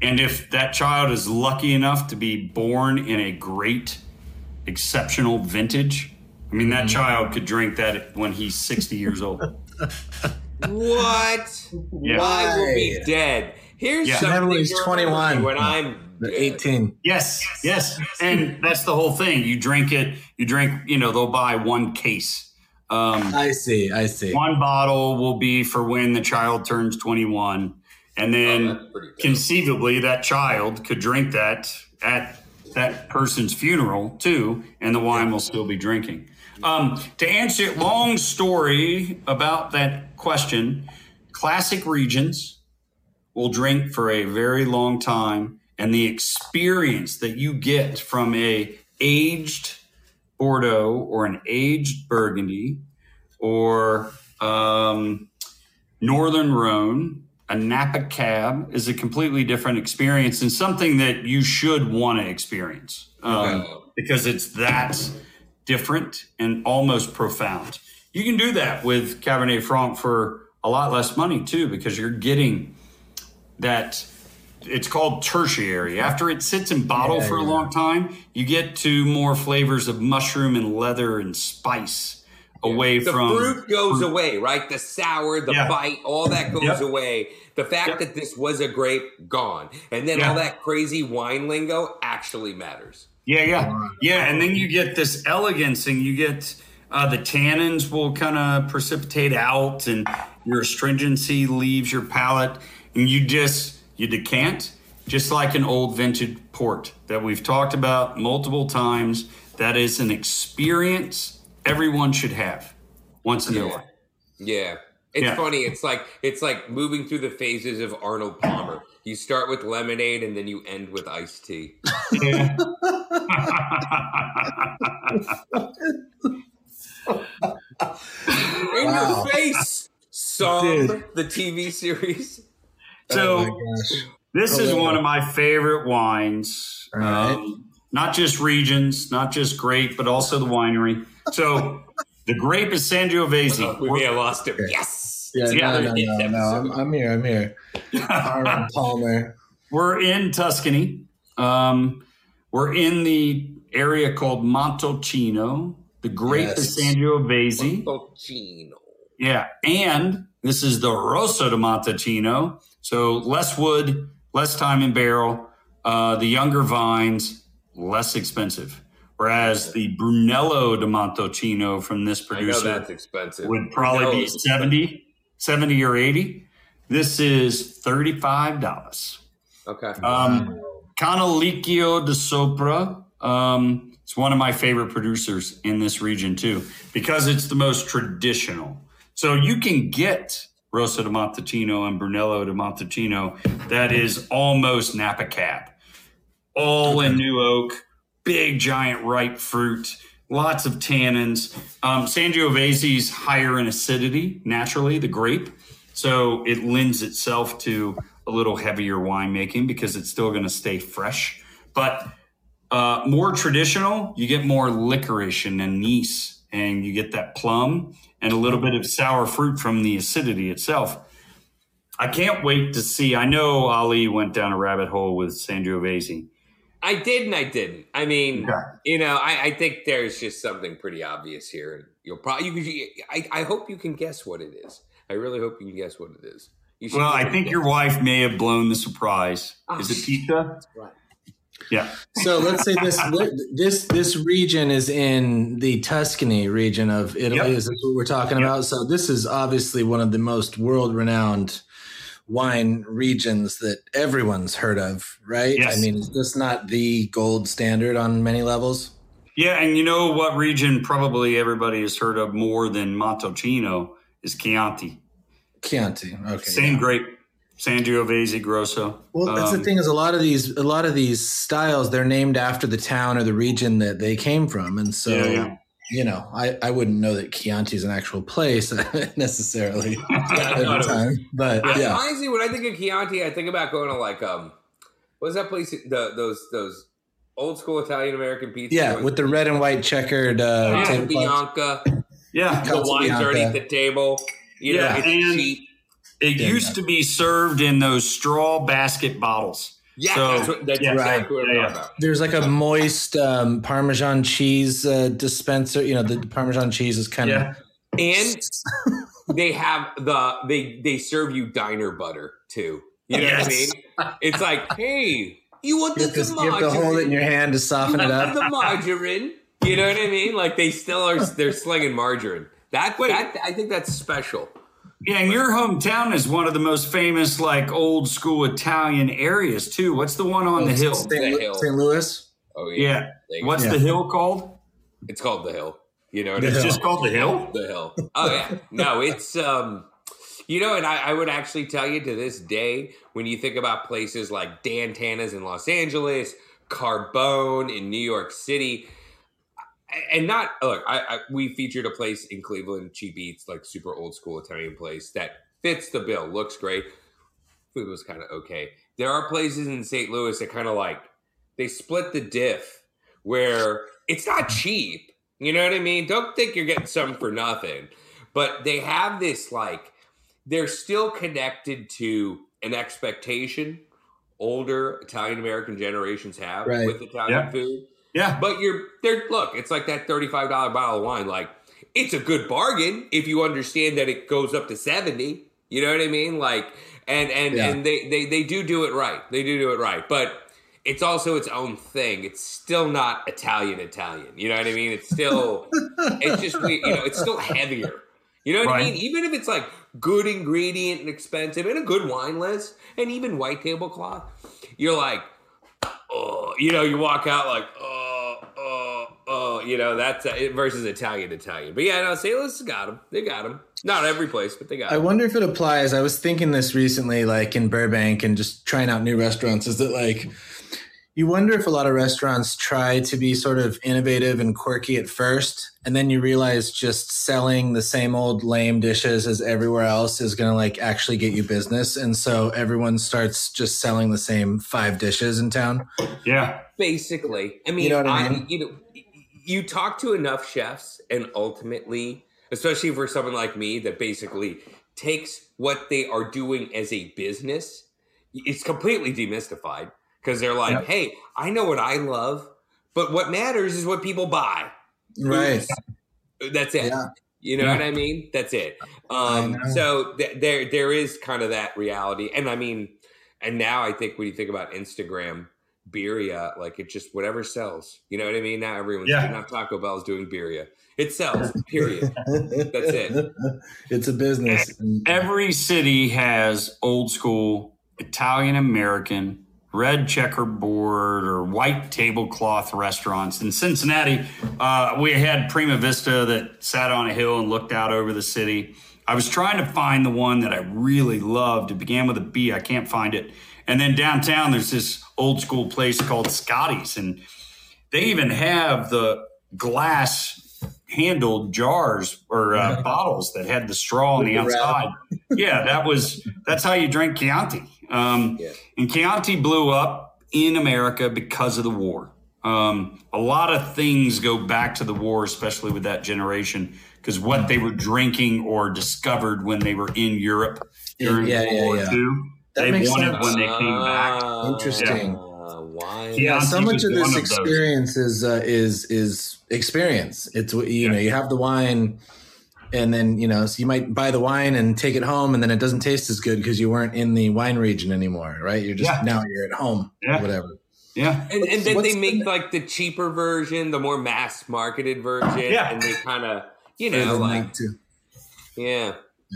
And if that child is lucky enough to be born in a great, exceptional vintage, I mean, that child could drink that when he's 60 years old. What? Yeah. I will be dead. Here's Yeah. something Remember when he's to 21. When I'm They're 18. Yes, yes. And that's the whole thing. You drink it, you drink, you know, they'll buy one case. Um, I see. I see. one bottle will be for when the child turns 21. And then Oh, that's pretty dope. conceivably, that child could drink that at that person's funeral too, and the wine will still be drinking. Um, to answer a long story about that question, classic regions will drink for a very long time, and the experience that you get from a aged Bordeaux or an aged Burgundy or um, Northern Rhone, a Napa Cab is a completely different experience and something that you should want to experience um, Okay. because it's that different and almost profound. You can do that with Cabernet Franc for a lot less money too because you're getting that it's called tertiary. After it sits in bottle Yeah, for a long time, you get to more flavors of mushroom and leather and spice away from the from fruit goes away, right? The sour, the Yeah. bite, all that goes Yep. away. The fact Yep. that this was a grape, gone. And then Yeah. all that crazy wine lingo actually matters. Yeah, yeah, yeah. And then you get this elegance, and you get uh, the tannins will kind of precipitate out, and your astringency leaves your palate, and you just you decant, just like an old vintage port that we've talked about multiple times. That is an experience everyone should have once in their Yeah. life. Yeah. It's Yeah. funny. It's like it's like moving through the phases of Arnold Palmer. You start with lemonade and then you end with iced tea. Yeah. In Wow. your face, song the TV series. so oh my gosh. This is one of my favorite wines. All right. Um, not just regions, not just grape, but also the winery. So the grape is Sangiovese. We may have lost him. Yes. Yeah, Yeah, no, no, no, no. I'm, I'm here. I'm here. Arnold Palmer. We're in Tuscany. Um, we're in the area called Montalcino. The grape is Yes. Sangiovese. Bocino. Yeah, and this is the Rosso de Montalcino. So less wood, less time in barrel. Uh, the younger vines, less expensive. Whereas the Brunello de Montalcino from this producer would probably No, be it's 70, 70 or 80. This is $35. Okay. Um, Canalicchio de Sopra. Um, it's one of my favorite producers in this region too, because it's the most traditional. So you can get Rosso de Montalcino and Brunello de Montalcino that is almost Napa Cab, all in new oak, big giant ripe fruit, lots of tannins. Um, Sangiovese's higher in acidity naturally, the grape, so it lends itself to a little heavier winemaking because it's still going to stay fresh. But uh, more traditional, you get more licorice and anise, and you get that plum and a little bit of sour fruit from the acidity itself. I can't wait to see. I know Ali went down a rabbit hole with Sangiovese. I did and I didn't. I mean, Okay. you know, I, I think there's just something pretty obvious here, and you'll probably. You, could- I, I hope you can guess what it is. I really hope you can guess what it is. You Well, I think your guess. wife may have blown the surprise. Oh, Is it sh- pizza? Right. Yeah. So let's say this this this region is in the Tuscany region of Italy. Yep. Is this what we're talking Yep. about? So this is obviously one of the most world renowned wine regions that everyone's heard of, right? Yes. I mean, is this not the gold standard on many levels? Yeah, and you know what region probably everybody has heard of more than Montalcino is Chianti. Chianti. Okay. Same yeah. grape, Sangiovese Grosso. Well, that's Um, the thing is a lot of these a lot of these styles they're named after the town or the region that they came from, and so Yeah, yeah. You know I, I wouldn't know that Chianti is an actual place necessarily I every thought it was- time, but I- yeah, Honestly, when I think of Chianti, I think about going to like um, what's that place? The those those old school Italian American pizza. yeah, with the red and white checkered uh, Yeah. Bianca. Yeah. The Casa wine's already at the table. You know, Yeah, it's and- cheap. It Yeah, used yeah. to be served in those straw basket bottles. Yeah, So- that's, what, that's yeah, exactly what I'm yeah, yeah. about. There's like a moist um, Parmesan cheese uh, dispenser. You know, the Parmesan cheese is kind of And they have the they they serve you diner butter too. You know what I mean? It's like, hey, you want you the, have, to, the you have to hold it in your hand to soften it up. the margarine. You know what I mean? Like they still are. They're slinging margarine. That, Wait. that I think that's special. Yeah, and your hometown is one of the most famous, like old school Italian areas too. What's the one on the hill? St. The Lu- hill. St. Louis. Oh Yeah. They- What's Yeah. the hill called? It's called the hill. You know what The I mean? It's just called the hill. the hill. Oh yeah. No, it's um you know, and I, I would actually tell you to this day, when you think about places like Dan Tana's in Los Angeles, Carbone in New York City, and not look, I, I we featured a place in Cleveland, Cheap Eats, like super old school Italian place that fits the bill, looks great. Food was kind of okay. There are places in St. Louis that kind of like they split the diff where it's not cheap. You know what I mean? Don't think you're getting something for nothing. But they have this like they're still connected to an expectation older Italian American generations have Right. with Italian Yeah. food. Yeah. But you're there look, it's like that $35 bottle of wine. Like it's a good bargain if you understand that it goes up to 70. You know what I mean? Like and and Yeah. and they, they they do do it right. They do do it right. But it's also its own thing. It's still not Italian Italian. You know what I mean? It's still it's just we- you know it's still heavier. You know what I mean? Even if it's like good ingredient and expensive and a good wine list and even white tablecloth, you're like, oh, you know, you walk out like, oh, you know, that's uh, versus Italian Italian. But yeah, no, St. Louis got them. They got them. Not every place, but they got I 'em. wonder if it applies. I was thinking this recently, like in Burbank and just trying out new restaurants, is that like you wonder if a lot of restaurants try to be sort of innovative and quirky at first, and then you realize just selling the same old lame dishes as everywhere else is going to like actually get you business. And so everyone starts just selling the same five dishes in town. Yeah. basically. I mean, You know what I I mean? you know, you talk to enough chefs, and ultimately, especially for someone like me that basically takes what they are doing as a business, it's completely demystified because they're like, Yep. "Hey, I know what I love, but what matters is what people buy." Right. That's it. Yeah. You know Yeah. what I mean? That's it. Um, so th- there, there is kind of that reality, and I mean, and now I think when you think about Instagram, birria, like it just whatever sells. You know what I mean? Now everyone's Yeah. not Taco Bell's doing birria. It sells. Period. That's it. It's a business. Every city has old school Italian American red checkerboard or white tablecloth restaurants. In Cincinnati, uh, we had Prima Vista that sat on a hill and looked out over the city. I was trying to find the one that I really loved. It began with a B. I can't find it. And then downtown, there's this old school place called Scotty's, and they even have the glass handled jars or uh, bottles that had the straw on the outside. yeah, that was that's how you drank Chianti. Um, Yeah. And Chianti blew up in America because of the war. Um, a lot of things go back to the war, especially with that generation, because what they were drinking or discovered when they were in Europe during Yeah, World yeah, War yeah. II, That they makes wanted sense. when they came back. Ah, Interesting. why? yeah, so much of this of experience is uh, is is experience. It's what you Yeah. know. You have the wine, and then you know, so you might buy the wine and take it home, and then it doesn't taste as good because you weren't in the wine region anymore, right? You're just Yeah. now you're at home, Yeah. whatever. Yeah. And, and then What's they the- make like the cheaper version, the more mass marketed version, Yeah. and they kind of, you know, the like night, too.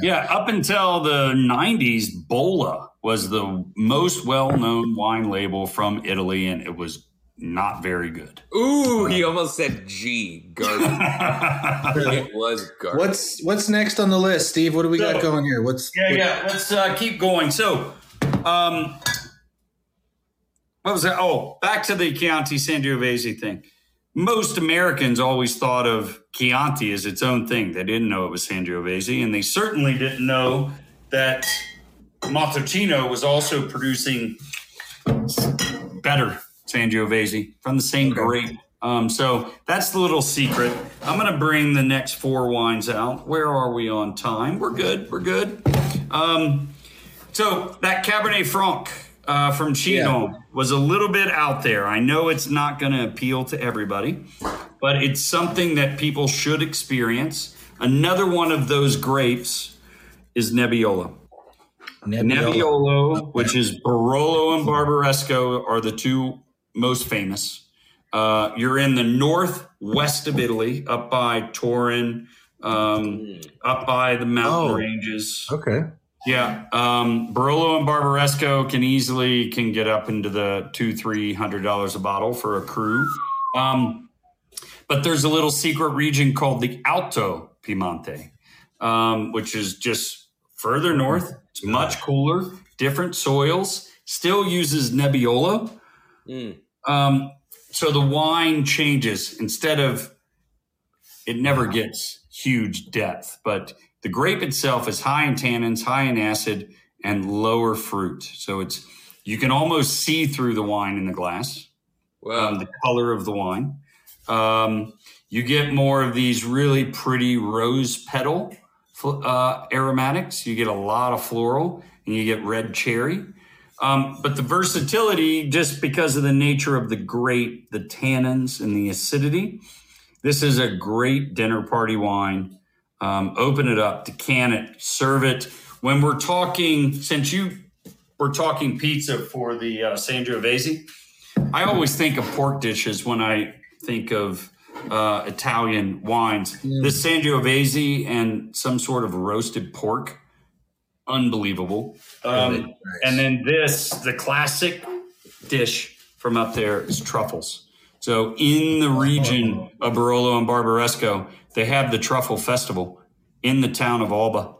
Yeah. Yeah, up until the 90s, Bolla was the most well known wine label from Italy, and it was not very good. Ooh, he almost said G. Garbage. it was garbage. What's what's next on the list, Steve? What do we got going here? What's Yeah, what- yeah. Let's uh, keep going. So, um, what was that? Oh, back to the Chianti Sangiovese thing. Most Americans always thought of Chianti is its own thing. They didn't know it was Sangiovese, and they certainly didn't know that Montalcino was also producing better Sangiovese from the same grape. Um, so that's the little secret. I'm going to bring the next four wines out. Where are we on time? We're good. We're good. Um, so that Cabernet Franc uh, from Chinon was a little bit out there. I know it's not going to appeal to everybody, but it's something that people should experience. Another one of those grapes is Nebbiolo. Nebbiolo. Nebbiolo, which is Barolo and Barbaresco, are the two most famous. Uh, you're in the northwest of Italy, up by Turin, um, up by the mountain Oh. ranges. Okay. Yeah, um, Barolo and Barbaresco can easily can get up into the two, three hundred dollars a bottle for a cru. Um, but there's a little secret region called the Alto Piemonte, um, which is just further north. It's much cooler, different soils. Still uses Nebbiolo. Mm. Um, so the wine changes instead of it never gets huge depth, but the grape itself is high in tannins, high in acid, and lower fruit. So it's you can almost see through the wine in the glass, Well, um, the color of the wine. Um, you get more of these really pretty rose petal uh, aromatics. You get a lot of floral, and you get red cherry. Um, but the versatility, just because of the nature of the grape, the tannins, and the acidity, this is a great dinner party wine. Um, open it up, decant it, serve it. When we're talking, since you were talking pizza for the uh, Sangiovese, I always think of pork dishes when I think of uh, Italian wines. This Sangiovese and some sort of roasted pork, unbelievable. Um, Really nice. And then this, the classic dish from up there is truffles. So in the region of Barolo and Barbaresco, they have the truffle festival in the town of Alba.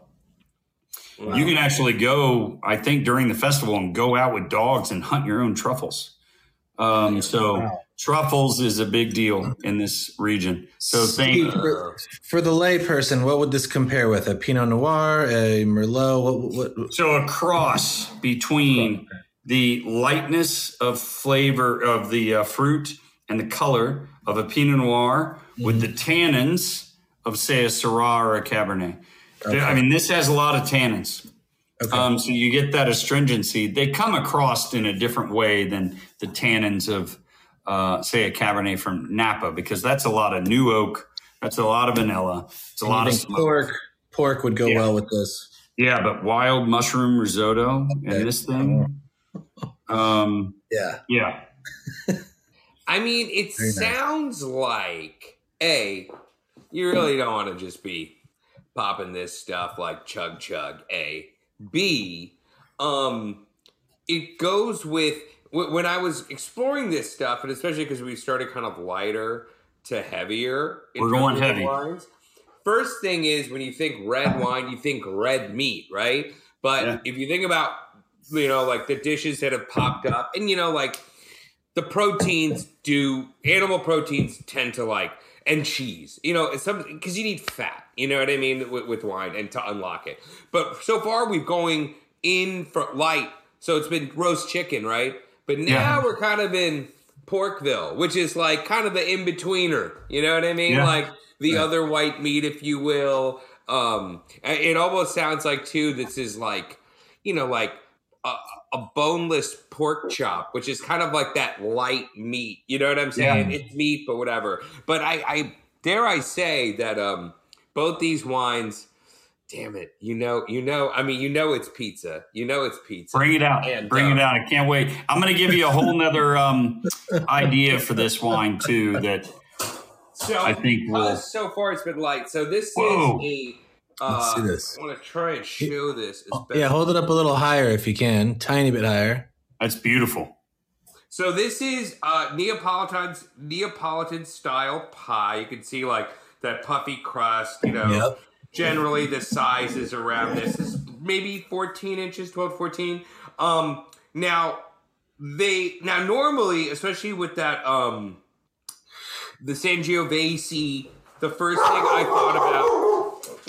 You can actually go, I think, during the festival and go out with dogs and hunt your own truffles. Um, so Wow. truffles is a big deal in this region. So think for, for the layperson, what would this compare with? A Pinot Noir, a Merlot? What? what so a cross between the lightness of flavor of the uh, fruit and the color of a Pinot Noir with the tannins of say a Syrah or a Cabernet. I mean, this has a lot of tannins. okay. Um, so you get that astringency. They come across in a different way than the tannins of, uh, say, a Cabernet from Napa, because that's a lot of new oak. That's a lot of vanilla. It's a And lot of smoke. pork. Pork would go Yeah. well with this. Yeah, but wild mushroom risotto Okay. and this thing. Um, Yeah. yeah. I mean, it Very nice. sounds like a you really don't want to just be popping this stuff like chug chug. A B, um, it goes with wh- when I was exploring this stuff, and especially because we started kind of lighter to heavier. We're going heavy. Wines. First thing is when you think red wine, you think red meat, right? But Yeah. if you think about you know like the dishes that have popped up, and you know like the proteins do animal proteins tend to like and cheese. You know it's something because you need fat you know what i mean with, with wine and to unlock it. But so far we've going in for light. So it's been roast chicken right? But now Yeah. we're kind of in porkville which is like kind of the in-betweener. You know what i mean? Yeah. like the Yeah. other white meat if you will. Um it almost sounds like too this is like you know like a, a boneless pork chop, which is kind of like that light meat. You know what I'm saying? It's meat, but whatever. But I, I dare I say that um both these wines, damn it, you know, you know, I mean, you know, it's pizza. You know, it's pizza. Bring it out. And, Bring uh, it out. I can't wait. I'm going to give you a whole nother um, idea for this wine, too, that So I think uh, we'll. so far it's been light. So this Whoa. is a. Uh, Let's see this. I want to try and show this. As Yeah, hold it up a little higher if you can. Tiny bit higher. That's beautiful. So this is uh, Neapolitan's Neapolitan style pie. You can see like that puffy crust. You know, Yep. generally the size is around this. This is maybe 14 inches, 12, 14. Um, now they now normally, especially with that um, the Sangiovese, the first thing I thought about.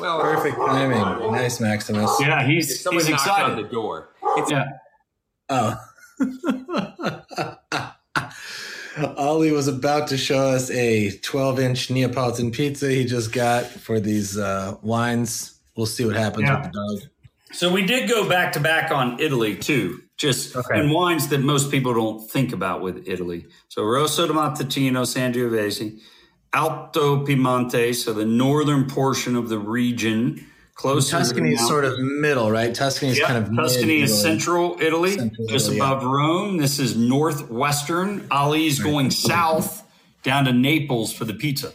Well, Perfect timing. Nice, Maximus. Yeah, he's, Someone he's knocked on the door. It's Yeah. Oh. Ollie was about to show us a 12 inch Neapolitan pizza he just got for these uh, wines. We'll see what happens Yeah. with the dog. So we did go back to back on Italy too, just Okay. and wines that most people don't think about with Italy. So Rosso di Montalcino, Sangiovese, Alto Piemonte, so the northern portion of the region, close to Tuscany is sort of middle, right? Tuscany is kind of Tuscany is central Italy, Central just Italy, yeah. above Rome. This is northwestern. Ali's going south down to Naples for the pizza.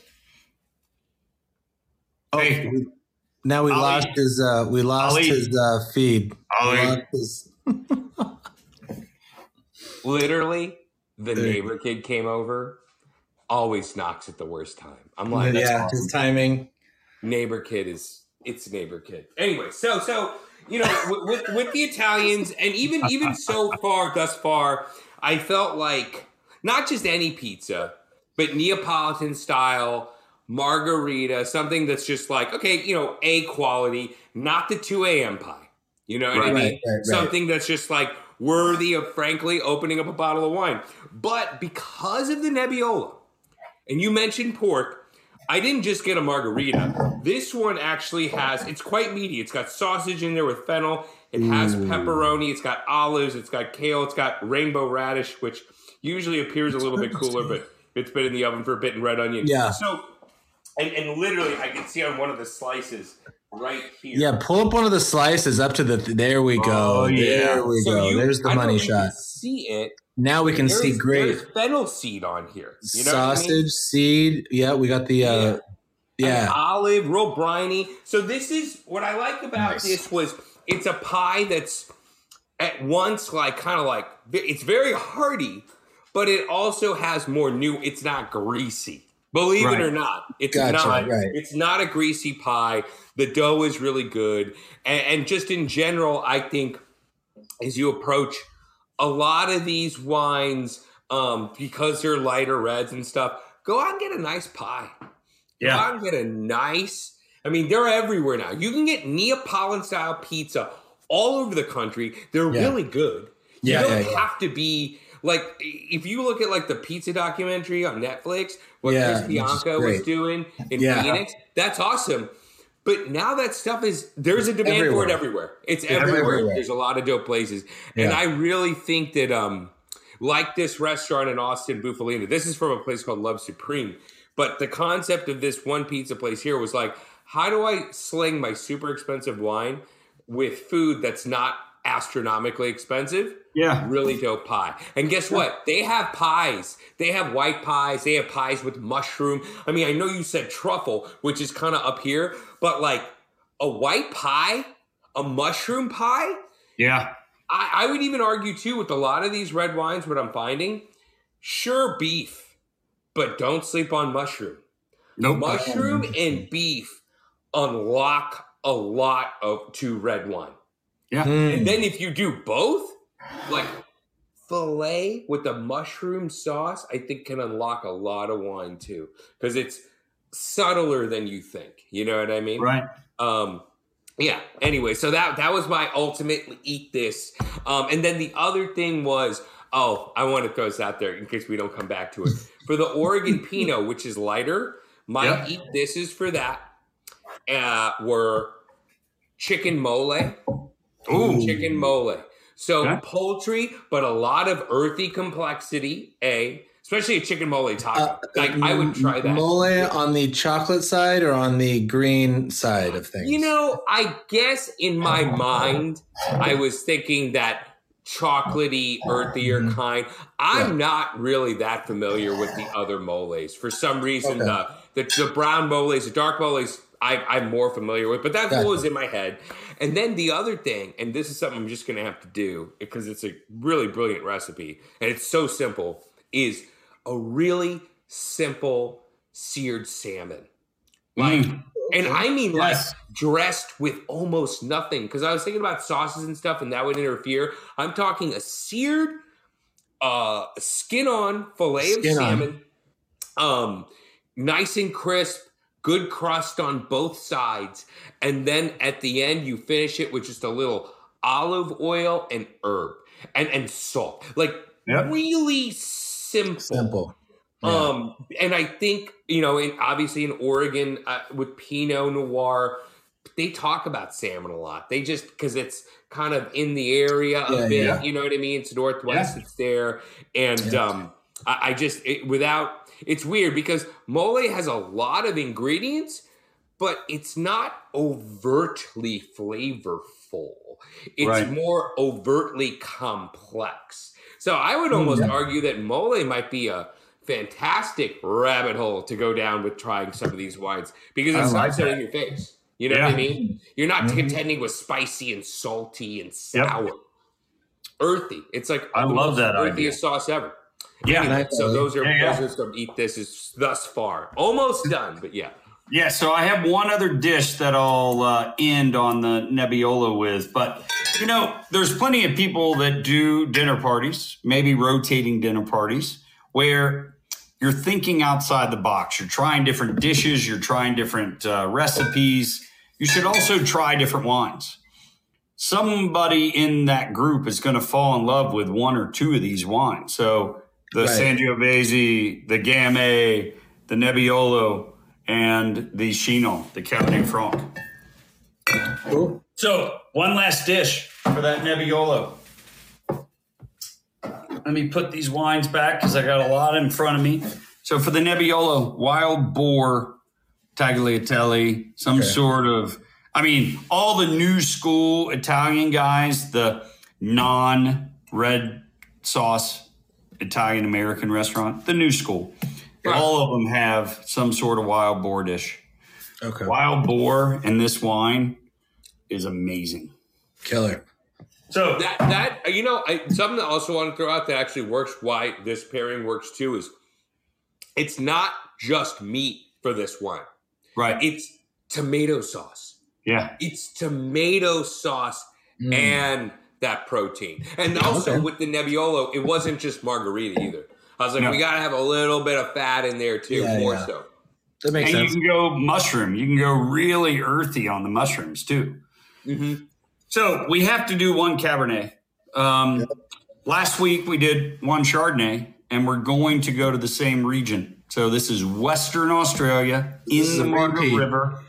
Oh, Hey. we- now we Ali. lost his uh, we lost Ali. his uh, feed. Ali. his- literally the There- neighbor kid came over. Always knocks at the worst time. I'm like, yeah, his timing. neighbor kid is it's neighbor kid. Anyway, so so you know with, with with the Italians and even even so far thus far, I felt like not just any pizza, but Neapolitan style margherita, something that's just like okay, you know, a quality, not the two a.m. pie. You know what I mean? right, right. Something that's just like worthy of frankly opening up a bottle of wine. But because of the Nebbiolo, and you mentioned pork, I didn't just get a margherita. This one actually has, it's quite meaty. It's got sausage in there with fennel. It has mm. pepperoni. It's got olives. It's got kale. It's got rainbow radish, which usually appears a little bit cooler, but it's been in the oven for a bit, and red onion. Yeah. So, and, and literally, I can see on one of the slices right here. Yeah, pull up one of the slices up to the. There we go. Oh, yeah. There we So go. you- There's the I money shot. See it. Now we can There's, see great fennel seed on here. You know what I sausage mean? seed. Yeah, we got the uh An yeah. olive, real briny. So this is what I like about Nice. this was it's a pie that's at once like kind of like it's very hearty, but it also has more new. It's not greasy. Believe Right. it or not, it's Gotcha, not. right. It's not a greasy pie. The dough is really good, and, and just in general, I think as you approach a lot of these wines, um, because they're lighter reds and stuff, go out and get a nice pie. Yeah. Go out and get a nice. I mean, they're everywhere now. You can get Neapolitan style pizza all over the country. They're Yeah. really good. You Yeah, don't yeah, have to be like if you look at like the pizza documentary on Netflix, what Chris Bianco was doing in. Phoenix, that's awesome. But now that stuff is there's a demand for it everywhere. It's everywhere. everywhere. There's a lot of dope places, and I really think that um, like this restaurant in Austin, Bufalina. This is from a place called Love Supreme. But the concept of this one pizza place here was like, how do I sling my super expensive wine with food that's not astronomically expensive? Yeah. Really dope pie. And guess what? They have pies. They have white pies. They have pies with mushroom. I mean, I know you said truffle, which is kind of up here, but like a white pie, a mushroom pie, Yeah. I, I would even argue too with a lot of these red wines, what I'm finding, sure beef, but don't sleep on mushroom. Nope. Mushroom and beef unlock a lot of to red wine. Yeah. Mm. And then if you do both, like filet with the mushroom sauce, I think can unlock a lot of wine too. Because it's subtler than you think. You know what I mean? Right. Um, yeah. Anyway, so that that was my ultimate eat this. Um, and then the other thing was, oh, I want to throw this out there in case we don't come back to it. For the Oregon Pinot, which is lighter, my Yeah. eat this is for that. Uh, were chicken mole, Ooh. chicken mole. So Okay. poultry, but a lot of earthy complexity. A especially a chicken mole taco. Uh, like I would try that. Mole on the chocolate side or on the green side of things? You know, I guess in my mind, I was thinking that chocolatey, earthier kind. I'm not really that familiar with the other moles. For some reason, Okay. the, the the brown moles, the dark moles, I, I'm more familiar with. But that's Gotcha. was in my head. And then the other thing, and this is something I'm just going to have to do because it's a really brilliant recipe and it's so simple, is a really simple seared salmon. Like, Mm. and I mean Yes. like dressed with almost nothing. Because I was thinking about sauces and stuff, and that would interfere. I'm talking a seared, uh, skin on fillet of Skin on. salmon, um, nice and crisp, good crust on both sides, and then at the end you finish it with just a little olive oil and herb and and salt, like Yep. really simple. Simple. Yeah. Um, and I think you know, in, obviously in Oregon uh, with Pinot Noir, they talk about salmon a lot. They just because it's kind of in the area a Yeah, bit. yeah. You know what I mean? It's Northwest. It's there, and um, I, I just it, without. It's weird because mole has a lot of ingredients, but it's not overtly flavorful. It's Right. more overtly complex. So I would almost yeah. argue that mole might be a fantastic rabbit hole to go down with trying some of these wines because it's like not so in your face. You know what I mean? You're not Mhm. contending with spicy and salty and sour. Earthy. It's like I the love most that earthiest idea. sauce ever. Yeah. Anyway, so those are Yeah, yeah. those are some eat this is thus far. Almost done, but yeah. Yeah, so I have one other dish that I'll uh, end on the Nebbiolo with. But, you know, there's plenty of people that do dinner parties, maybe rotating dinner parties, where you're thinking outside the box. You're trying different dishes, you're trying different uh, recipes. You should also try different wines. Somebody in that group is going to fall in love with one or two of these wines. So the Right. Sangiovese, the Gamay, the Nebbiolo, and the Chinon, the Cabernet Franc. Cool. So, one last dish for that Nebbiolo. Let me put these wines back because I got a lot in front of me. So, for the Nebbiolo, wild boar, tagliatelle, some Okay. sort of, I mean, all the new school Italian guys, the non red sauce, Italian American restaurant, the new school. All of them have some sort of wild boar dish. Okay. Wild boar and this wine is amazing. Killer. So That that you know, I, something that I also want to throw out that actually works. Why this pairing works too is it's not just meat for this wine. right, It's tomato sauce. yeah, It's tomato sauce Mm. and that protein. And also Okay. with the Nebbiolo, it wasn't just margherita either. I was like, No. we gotta have a little bit of fat in there too, Yeah, more yeah. so. That makes and sense. you can go mushroom. You can go really earthy on the mushrooms too. Mm-hmm. So we have to do one Cabernet. Um, Last week we did one Chardonnay, and we're going to go to the same region. So this is Western Australia This in the a Margaret repeat. River.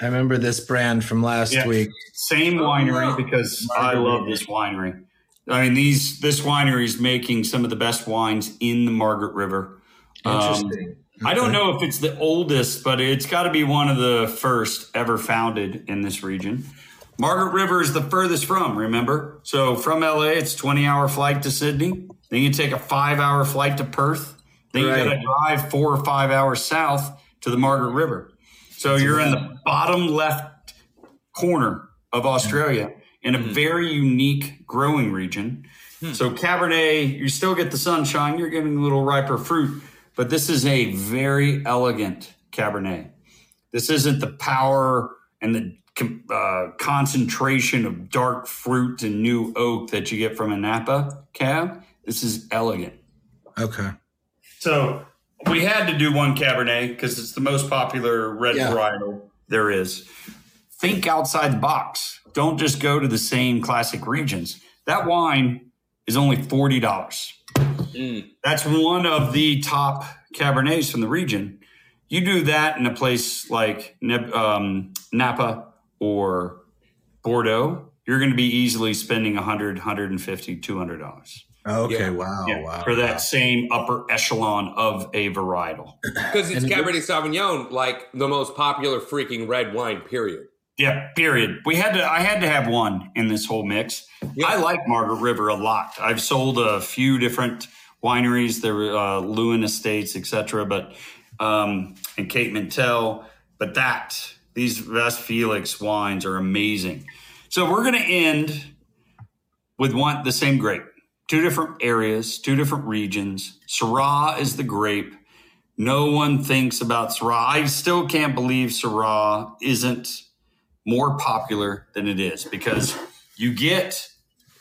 I remember this brand from last Yeah. week. Same Oh, winery wow. because I love this winery. I mean, these this winery is making some of the best wines in the Margaret River. Um, Interesting. I don't know if it's the oldest, but it's got to be one of the first ever founded in this region. Margaret River is the furthest from, remember? So from LA, it's 20 hour flight to Sydney. Then you take a five hour flight to Perth. Then you Right. got to drive four or five hours south to the Margaret River. So you're in the bottom left corner of Australia in a very unique growing region. So Cabernet, you still get the sunshine, you're getting a little riper fruit, but this is a very elegant Cabernet. This isn't the power and the uh, concentration of dark fruit and new oak that you get from a Napa cab. This is elegant. Okay. So we had to do one Cabernet because it's the most popular red Yeah. varietal there is. Think outside the box. Don't just go to the same classic regions. That wine is only forty dollars. Mm. That's one of the top Cabernets from the region. You do that in a place like um, Napa or Bordeaux, you're going to be easily spending 100 150 200 dollars Okay. Yeah. Wow. wow. for that same upper echelon of a varietal. Because it's And it- Cabernet Sauvignon, like the most popular freaking red wine, period. Yeah, period. We had to. I had to have one in this whole mix. Yeah. I like Margaret River a lot. I've sold a few different wineries. There were uh, Leeuwin Estates, etc. But um, and Cape Mentelle. But that these Vasse Felix wines are amazing. So we're going to end with one the same grape. Two different areas, two different regions. Syrah is the grape. No one thinks about Syrah. I still can't believe Syrah isn't more popular than it is because you get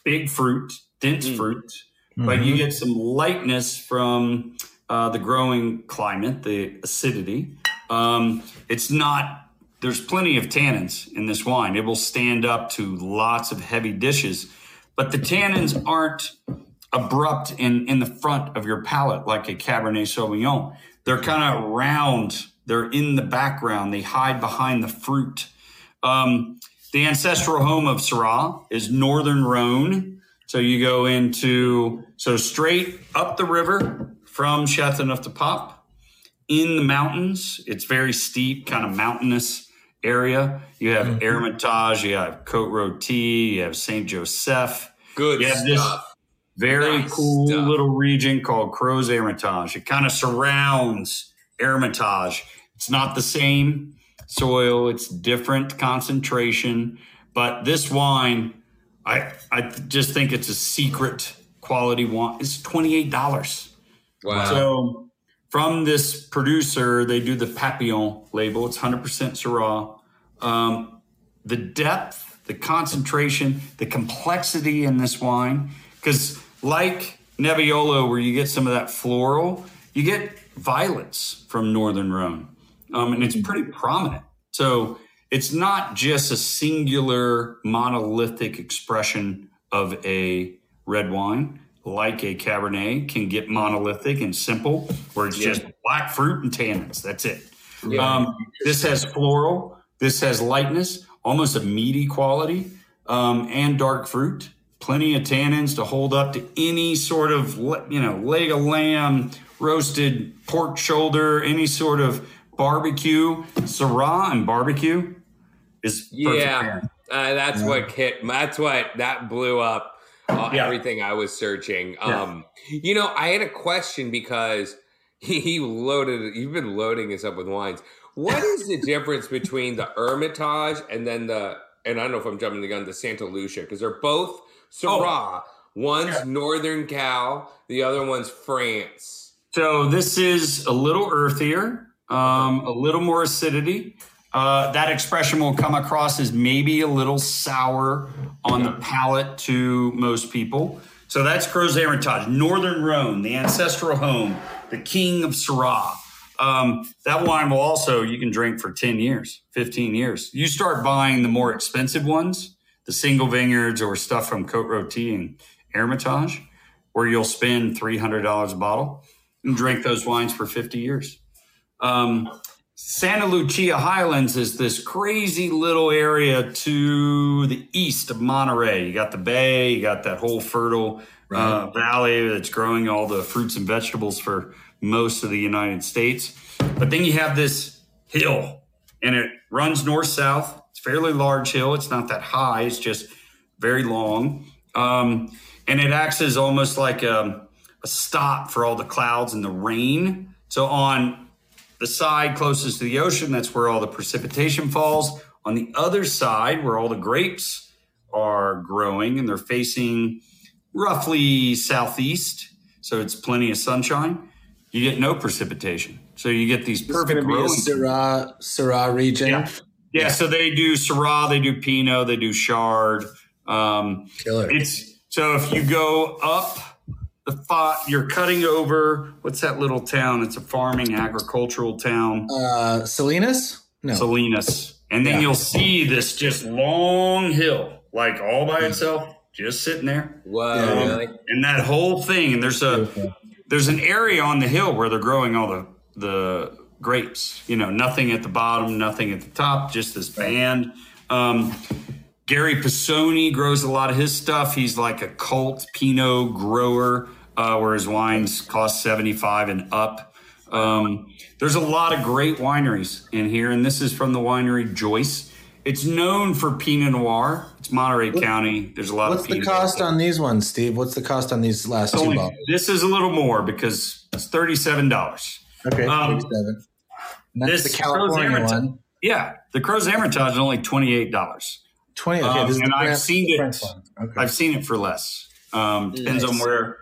big fruit, dense Mm. fruit, but you get some lightness from uh, the growing climate, the acidity. Um, it's not. There's plenty of tannins in this wine. It will stand up to lots of heavy dishes, but the tannins aren't abrupt in in the front of your palate like a Cabernet Sauvignon. They're kind of round. They're in the background. They hide behind the fruit. Um, the ancestral home of Syrah is Northern Rhone. So you go into so straight up the river from Chateauneuf du Pape in the mountains. It's very steep, kind of mountainous area. You have Hermitage, you have Côte Rôtie, you have Saint Joseph. Good this- stuff. Very Nice cool stuff. little region called Crozes Hermitage. It kind of surrounds Hermitage. It's not the same soil, it's different concentration, but this wine, I I just think it's a secret quality wine. It's twenty eight dollars. Wow. So from this producer, they do the Papillon label. It's 100% Syrah. Um, the depth, the concentration, the complexity in this wine, because like Nebbiolo, where you get some of that floral, you get violets from Northern Rhone, um, and it's pretty prominent. So it's not just a singular monolithic expression of a red wine like a Cabernet can get monolithic and simple, where it's just black fruit and tannins. That's it. Yeah. Um, this has floral. This has lightness, almost a meaty quality, um, and dark fruit. Plenty of tannins to hold up to any sort of you know leg of lamb, roasted pork shoulder, any sort of barbecue. Syrah and barbecue is Yeah, uh, that's Yeah. what hit. That's what that blew up. uh, Yeah. everything I was searching. Yeah. Um, you know, I had a question because he, he loaded. You've been loading us up with wines. What is the difference between the Hermitage and then the? And I don't know if I'm jumping the gun. The Santa Lucia because they're both Syrah. One's Yeah. Northern Cal. The other one's France. So this is a little earthier, um, a little more acidity. Uh, that expression will come across as maybe a little sour on the palate to most people. So that's Crozes Hermitage, Northern Rhone, the ancestral home, the king of Syrah. Um, that wine will also, you can drink for 10 years, 15 years. You start buying the more expensive ones, the single vineyards or stuff from Cote Rôtie and Hermitage, where you'll spend $300 a bottle and drink those wines for 50 years. Um, Santa Lucia Highlands is this crazy little area to the east of Monterey. You got the bay, you got that whole fertile uh, valley that's growing all the fruits and vegetables for most of the United States. But then you have this hill, and it runs north south. It's a fairly large hill. It's not that high, it's just very long. Um, and it acts as almost like a, a stop for all the clouds and the rain. So on the side closest to the ocean, that's where all the precipitation falls. On the other side, where all the grapes are growing and they're facing roughly southeast, so it's plenty of sunshine, you get no precipitation. So you get these perfect to be a growing. Syrah, Syrah region. Yeah. Yeah, so they do Syrah, they do Pinot, they do Chard. Um, Killer. it's so if you go up the thought, you're cutting over what's that little town? It's a farming agricultural town, Uh, Salinas? No. Salinas, and then Yeah. you'll see this just long hill, like all by itself, just sitting there, Wow! Really? and that whole thing. And there's a there's an area on the hill where they're growing all the the grapes. You know, nothing at the bottom, nothing at the top, just this band. Um, Gary Pisoni grows a lot of his stuff. He's like a cult Pinot grower, uh, where his wines cost seventy five and up. Um, there's a lot of great wineries in here, and this is from the winery Joyce. It's known for Pinot Noir. It's Monterey County. There's a lot What's of What's the cost on these ones, Steve? What's the cost on these last two bottles? this is a little more because it's thirty-seven dollars. Okay, um, 37. And that's this the California one. Yeah, the Crozes Hermitage is only twenty-eight dollars. 20. Okay, Um, this is and I've seen it. Okay. I've seen it for less. Um, depends on where,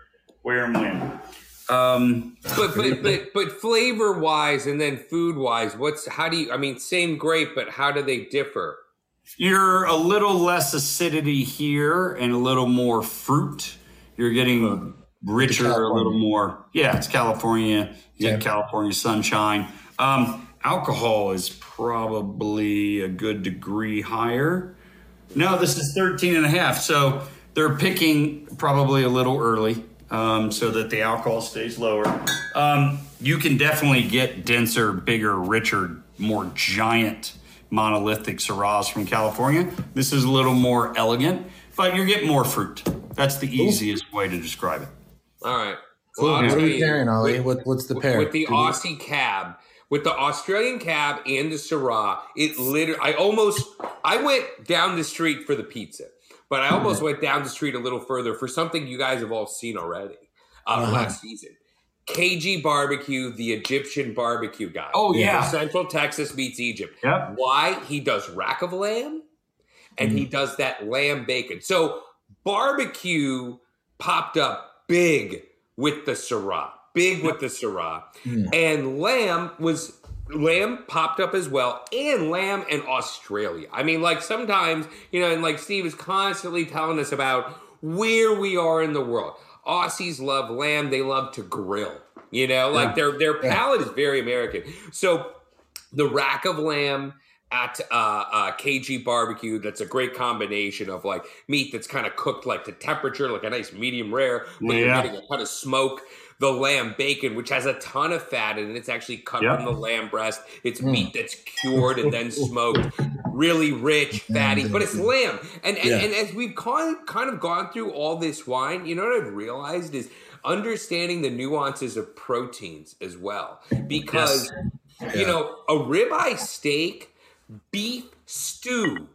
where and when. Um, But but but but flavor wise and then food wise, what's how do you? I mean, same grape, but how do they differ? you're a little less acidity here and a little more fruit. You're getting richer, a little more. Yeah, it's California. You Yeah. get California sunshine. Um, alcohol is probably a good degree higher. No, this is 13 and a half. So they're picking probably a little early um, so that the alcohol stays lower. Um, you can definitely get denser, bigger, richer, more giant monolithic Syrahs from California. This is a little more elegant, but you're getting more fruit. That's the easiest way to describe it. All right. Cool. What are we you, pairing, Ollie? with- What, what's the pair? with the Do we- Aussie cab, with the Australian cab and the Syrah, it literally, I almost, I went down the street for the pizza, but I almost went down the street a little further for something you guys have all seen already uh, Uh-huh. last season. KG Barbecue, the Egyptian barbecue guy. Oh, yeah. Central Texas meets Egypt. Yep. Why? He does rack of lamb and he does that lamb bacon. So barbecue popped up big with the Syrah, big with the Syrah. Mm. And lamb was lamb popped up as well and lamb in australia i mean like sometimes you know and like steve is constantly telling us about where we are in the world aussies love lamb they love to grill you know like their their Yeah. palate is very american so the rack of lamb at uh, uh, KG barbecue. That's a great combination of like meat that's kind of cooked like to temperature, like a nice medium rare, but you're Yeah. getting a ton of smoke. The lamb bacon, which has a ton of fat in it, it's actually cut Yep. from the lamb breast. It's hmm. meat that's cured and then smoked, really rich, fatty, but it's lamb. And and, Yeah. and as we've kind kind of gone through all this wine, you know what I've realized is understanding the nuances of proteins as well, because you know a ribeye steak beef stew,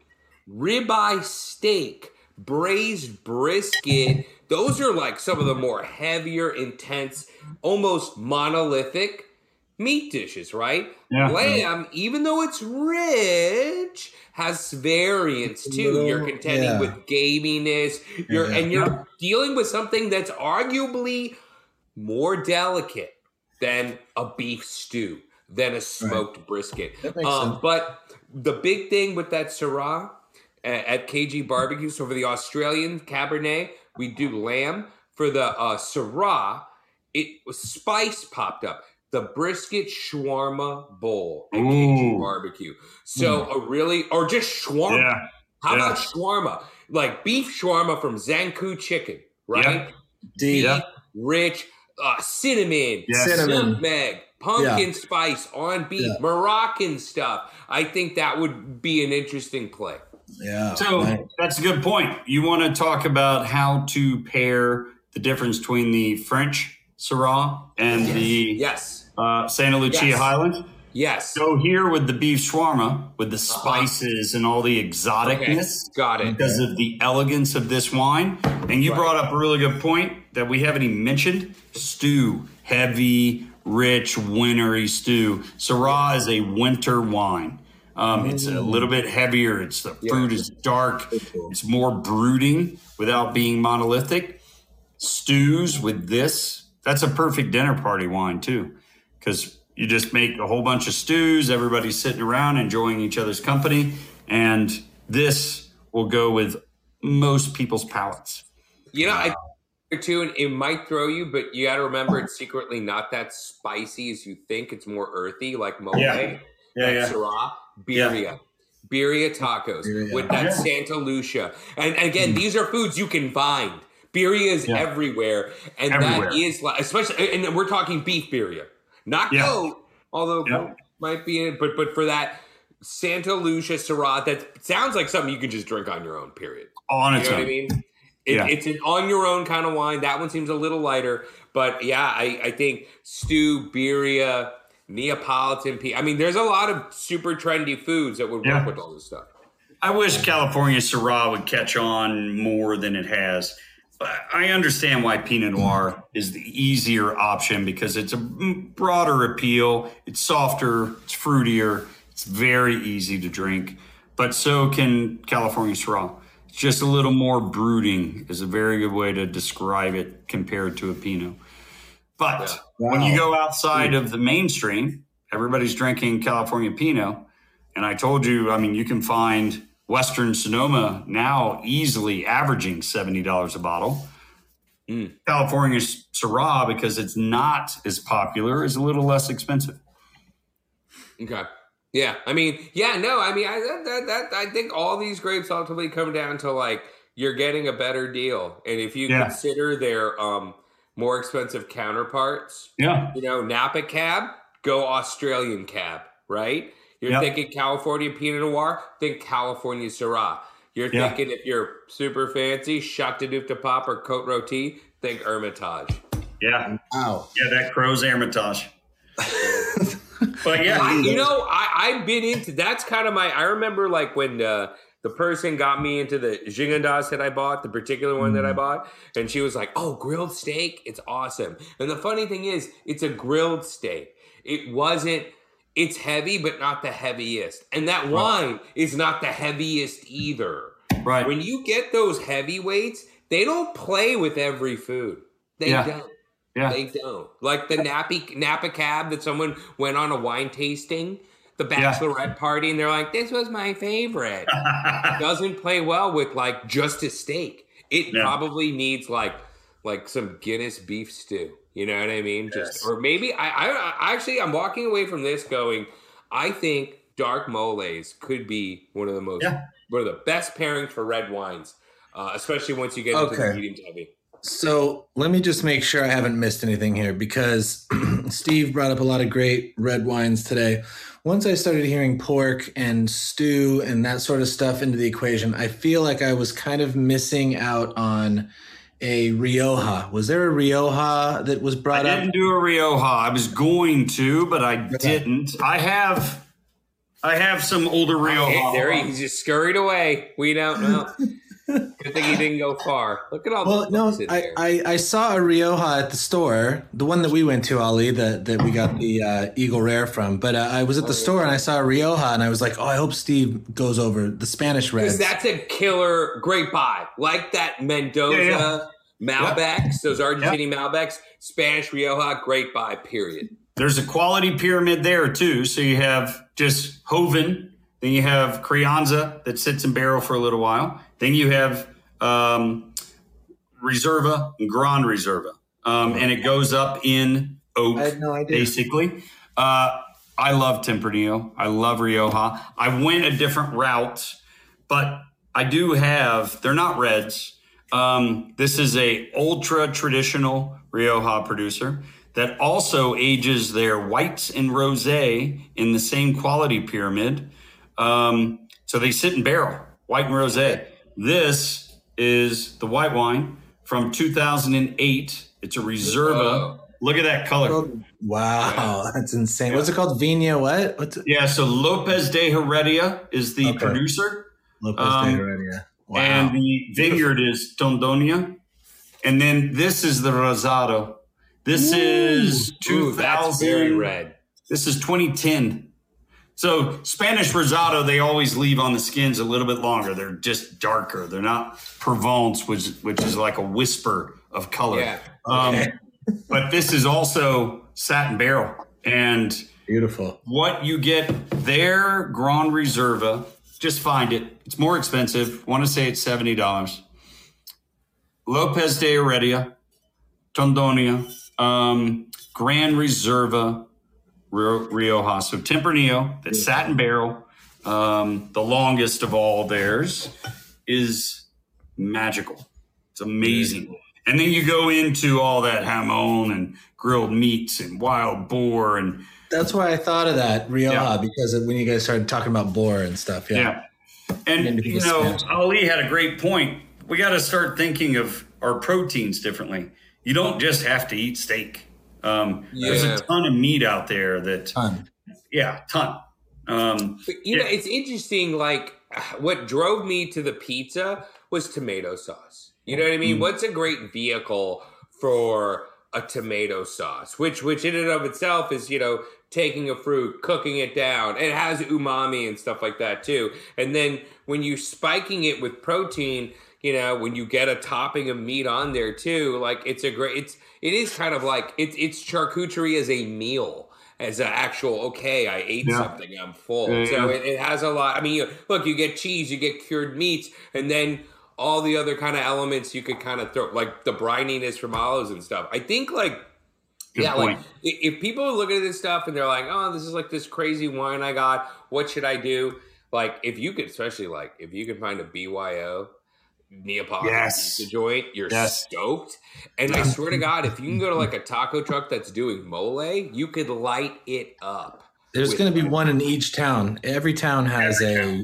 ribeye steak, braised brisket. Those are like some of the more heavier, intense, almost monolithic meat dishes, right? Yeah. Lamb, even though it's rich, has variance too. you're contending yeah. with gaminess. You're Yeah. and you're dealing with something that's arguably more delicate than a beef stew, than a smoked brisket. That makes Um, but the big thing with that Syrah at, at KG Barbecue, so for the Australian Cabernet, we do lamb. For the uh, Syrah, it was spice popped up. The brisket shawarma bowl at KG Ooh. Barbecue. So a really, or just shawarma. Yeah. How yeah. about shawarma? Like beef shawarma from Zankou Chicken, right? Yep. Deep. Yeah. Rich uh, cinnamon, Yes. Cinnamon. nutmeg, pumpkin Yeah. spice on beef, Yeah. Moroccan stuff. I think that would be an interesting play. Yeah. So Right. that's a good point. You want to talk about how to pair the difference between the French Syrah and the Yes, uh, Santa Lucia Yes. Highland. yes. So here with the beef shawarma, with the spices and all the Okay, exoticness, got it. because of the elegance of this wine. And you Right. brought up a really good point that we haven't even mentioned: stew, heavy, rich, wintry stew. Syrah is a winter wine. Um, it's a little bit heavier. It's the Yeah. fruit is dark. It's more brooding without being monolithic. Stews with this, that's a perfect dinner party wine too, because you just make a whole bunch of stews. Everybody's sitting around enjoying each other's company, and this will go with most people's palates. You know, I too, and it might throw you, but you got to remember it's secretly not that spicy as you think. It's more earthy, like mole, Yeah. like Syrah, birria. Birria tacos Birria. with that Yeah. Santa Lucia. And, and again, hmm. these are foods you can find. Birria is Yeah. everywhere. And Everywhere. that is like, especially, and we're talking beef birria, not Yeah. goat, although Yeah. goat might be in it, but, but for that Santa Lucia Syrah, that sounds like something you can just drink on your own, period. On You its know what I mean? It, Yeah. It's an on your own kind of wine. That one seems a little lighter, but yeah, I, I think stew, birria, Neapolitan pea. I mean, there's a lot of super trendy foods that would Yeah. work with all this stuff. I wish California Syrah would catch on more than it has. I understand why Pinot Noir is the easier option because it's a broader appeal. It's softer, it's fruitier, it's very easy to drink. But so can California Syrah. It's just a little more brooding, is a very good way to describe it compared to a Pinot. But Yeah. when you go outside of the mainstream, everybody's drinking California Pinot. And I told you, I mean, you can find Western Sonoma now easily averaging $70 a bottle. Mm. California Syrah, because it's not as popular, is a little less expensive. Okay. Yeah. I mean, yeah, no, I mean, I, that, that, that, I think all these grapes ultimately come down to like you're getting a better deal. And if you Yeah. consider their um, more expensive counterparts, Yeah. you know, Napa cab, go Australian cab, right? You're Yep. thinking California Pinot Noir, think California Syrah. You're Yeah. thinking if you're super fancy, Chateauneuf du Pape or Côte-Rôtie, think Hermitage. Yeah. Wow. Yeah, that Crozes Hermitage. but yeah, I, you know, I, I've been into that's kind of my. I remember like when uh, the person got me into the Gigondas that I bought, the particular one that I mm. bought, and she was like, "Oh, grilled steak, it's awesome." And the funny thing is, it's a grilled steak. It wasn't. It's heavy, but not the heaviest, and that wine is not the heaviest either. right. When you get those heavyweights, they don't play with every food. They Yeah. don't. Yeah. They don't. Like the Nappy Napa cab that someone went on a wine tasting, the Yeah. bachelorette party, and they're like, "This was my favorite." Doesn't play well with like just a steak. It Yeah. probably needs like like some Guinness beef stew. You know what I mean? Just or maybe I, I actually I'm walking away from this going, I think dark moles could be one of the most Yeah. one of the best pairings for red wines, uh, especially once you get into the medium heavy. So let me just make sure I haven't missed anything here because Steve brought up a lot of great red wines today. Once I started hearing pork and stew and that sort of stuff into the equation, I feel like I was kind of missing out on a Rioja. Was there a Rioja that was brought up? I didn't do a Rioja. I was going to, but I didn't. I have I have some older Rioja. Hey, there he, he's just scurried away. We don't know. Good thing he didn't go far. Look at all Well, the no, books in I, there. I, I saw a Rioja at the store, the one that we went to, Ali, that, that we got the uh, Eagle Rare from. But uh, I was at the store and I saw a Rioja, and I was like, oh, I hope Steve goes over the Spanish Because Reds. that's a killer great buy. Like that Mendoza Yeah, Malbecs, those Argentinian Malbecs, Spanish Rioja, great buy, period. There's a quality pyramid there too. So you have just Joven, then you have Crianza that sits in barrel for a little while. Then you have um, Reserva and Grand Reserva. Um, and it goes up in oak, no idea. basically. Uh, I love Tempranillo. I love Rioja. I went a different route, but I do have, they're not reds. Um, this is a ultra traditional Rioja producer that also ages their whites and rosé in the same quality pyramid. Um, so they sit in barrel, white and rosé. This is the white wine from 2008. It's a Reserva. Oh. Look at that color. wow, that's insane. What's it called? Vina what? What's it? Yeah, so Lopez de Heredia is the Okay. producer, Lopez Um, de Heredia. Wow. and the vineyard is Tondonia. And then this is the Rosado. This is Ooh, that's very red. This is 2010. So Spanish Rosado, they always leave on the skins a little bit longer. They're just darker. They're not Provence, which which is like a whisper of color. Yeah. Um, but this is also satin barrel, and Beautiful. what you get there, Grand Reserva, just find it. It's more expensive. want to say it's seventy dollars. Lopez de Heredia, Tondonia, um, Grand Reserva, Rio, Rioja. So Tempranillo, that satin barrel, um, the longest of all theirs, is magical. It's amazing. And then you go into all that jamón and grilled meats and wild boar and That's why I thought of that Rioja Yeah. because of when you guys started talking about boar and stuff. Yeah. Yeah. And, you know. Ali had a great point. We got to start thinking of our proteins differently. You don't just have to eat steak. Um, There's a ton of meat out there that, Ton. yeah, ton. Um, But, you know, it's interesting. Like, what drove me to the pizza was tomato sauce. You know what I Mm. mean? What's a great vehicle for a tomato sauce? Which, which in and of itself is, you know, taking a fruit, cooking it down. It has umami and stuff like that too. And then when you spiking it with protein, you know, when you get a topping of meat on there too, like it's a great. It's it is kind of like it's it's charcuterie as a meal as an actual okay i ate Yeah. something i'm full Yeah, so yeah. it, it has a lot i mean you, look you get cheese you get cured meats and then all the other kind of elements you could kind of throw like the brininess from olives and stuff i think like Good yeah point. like if people are looking at this stuff and they're like oh this is like this crazy wine i got what should i do like if you could especially like if you could find a byo Neapolitan Yes. pizza joint, you're Yes. stoked. And I swear to God, if you can go to like a taco truck that's doing mole, you could light it up. There's going to be one in each town. Every town has a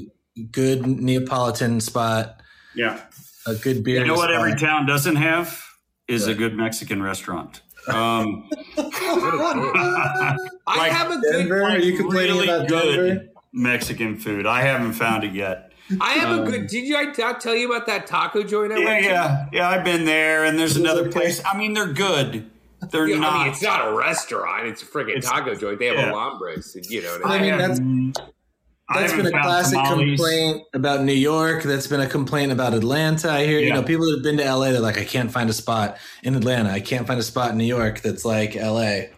good Neapolitan spot, yeah. a good beer. You know what spot. every town doesn't have? Is a good Mexican restaurant. Um, I Like have a good Denver? Are you complaining really about good Denver? Mexican food. I haven't found it yet. I have a Um, good did you I tell you about that taco joint I Yeah, went to? yeah, yeah. I've been there, and there's another place. I mean, they're good. They're Yeah, not. I mean, it's not a restaurant; it's a friggin' It's- taco joint. They have yeah. alambres, and, you know. What I I mean, mean, that's- that's been a classic tamales. complaint about New York. That's been a complaint about Atlanta. I hear, you know, people that have been to LA, they're like, I can't find a spot in Atlanta. I can't find a spot in New York that's like LA.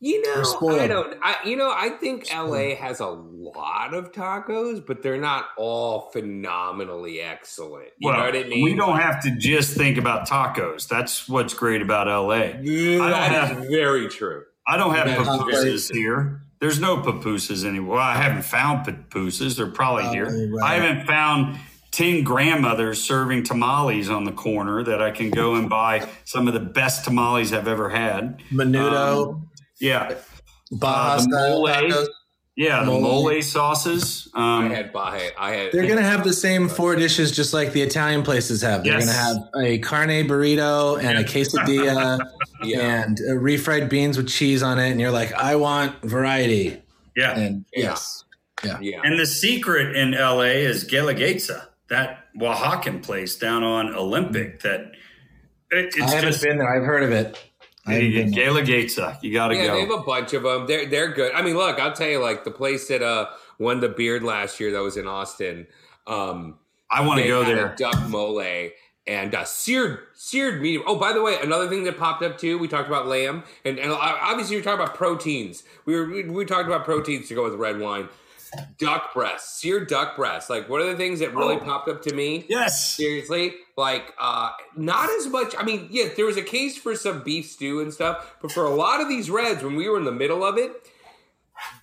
You know, I don't. I you know, I think LA has a lot of tacos, but they're not all phenomenally excellent. You well, know what I mean? we don't have to just think about tacos. That's what's great about LA. Yeah, that have- is very true. I don't have Yeah, pupusas here. There's no pupusas anywhere. Well, I haven't found pupusas. They're probably Oh, here. right. I haven't found 10 grandmothers serving tamales on the corner that I can go and buy some of the best tamales I've ever had. Menudo, um, Yeah. Baja uh, the style mole. Yeah, the Mole. mole sauces. I Um, had Baja. I had. They're going to have the same four dishes just like the Italian places have. They're Yes. going to have a carne burrito and a quesadilla yeah. and uh, refried beans with cheese on it. And you're like, I want variety. yeah. And Yeah. yes. yeah. And the secret in LA is Guelaguetza. that Oaxacan place down on Olympic that it, it's I haven't just been there. I've heard of it. I haven't been there. Guelaguetza. You got to go. Yeah, they have a bunch of them. They're they're good. I mean, look, I'll tell you, like the place that uh won the beard last year that was in Austin. Um, I want to go had a there. duck mole and uh, seared seared medium. Oh, by the way, another thing that popped up too. We talked about lamb, and, and obviously you're talking about proteins. We were we, we talked about proteins to go with red wine. Duck breast, seared duck breast. Like one of the things that really Oh. popped up to me. Yes. Seriously, like uh not as much. I mean, yeah, there was a case for some beef stew and stuff, but for a lot of these reds, when we were in the middle of it,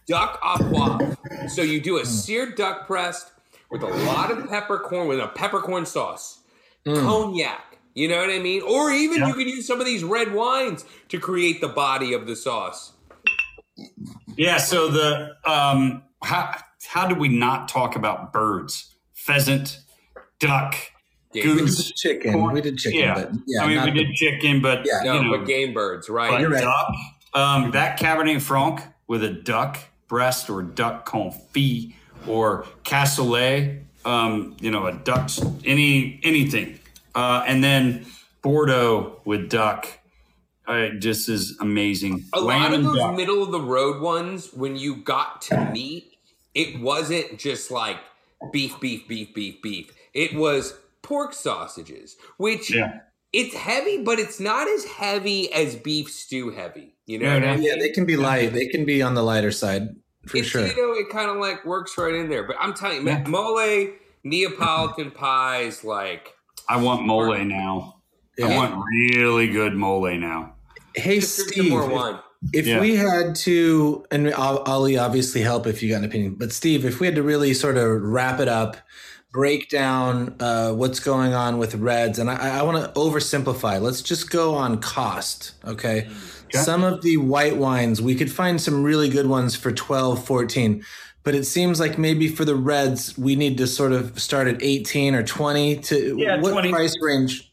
duck au poivre. So you do a seared duck breast with a lot of peppercorn with a peppercorn sauce, cognac. You know what I mean? Or even Yeah. you can use some of these red wines to create the body of the sauce. Yeah. So the um, how how do we not talk about birds? Pheasant, duck, Yeah, goose, Chicken. corn- We did chicken, Yeah. but yeah, I mean, we the- did chicken, but Yeah. No, know, but game birds, right? You're right. duck. Um, that Cabernet Franc with a duck breast or duck confit or cassoulet, um, you know, a duck, any anything, uh, and then Bordeaux with duck. Uh, just is amazing. A Lamb lot of those duck. middle of the road ones, when you got to meat, it wasn't just like beef, beef, beef, beef, beef. It was pork sausages, which Yeah. it's heavy, but it's not as heavy as beef stew heavy. You know No, what I mean? Yeah, they can be light. They can be on the lighter side for it's, sure. You know, it kind of like works right in there. But I'm telling you, Yeah. mole, Neapolitan pies, like I want mole now. I want really good mole now. Hey, just Steve, more wine. If Yeah. we had to, and I'll, obviously help if you got an opinion, but Steve, if we had to really sort of wrap it up, break down uh, what's going on with Reds, and I, I want to oversimplify. Let's just go on cost, okay? Okay. Some of the white wines, we could find some really good ones for 12, 14. But it seems like maybe for the reds, we need to sort of start at 18 or 20 to Yeah, what 20. price range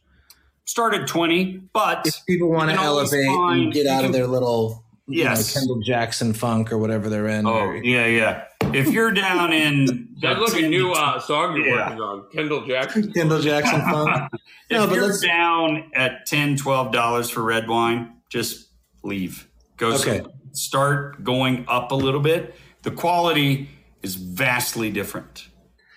Start at 20, but if people want to elevate find- and get out can- of their little you know, Kendall Jackson funk or whatever they're in. oh, or- yeah, yeah. If you're down in That's like a new uh, song you're Yeah. working on, Kendall Jackson. Kendall Jackson funk. if No, but you're let's- down at 10 $12 for red wine, just leave. Go Okay. start going up a little bit. The quality is vastly different.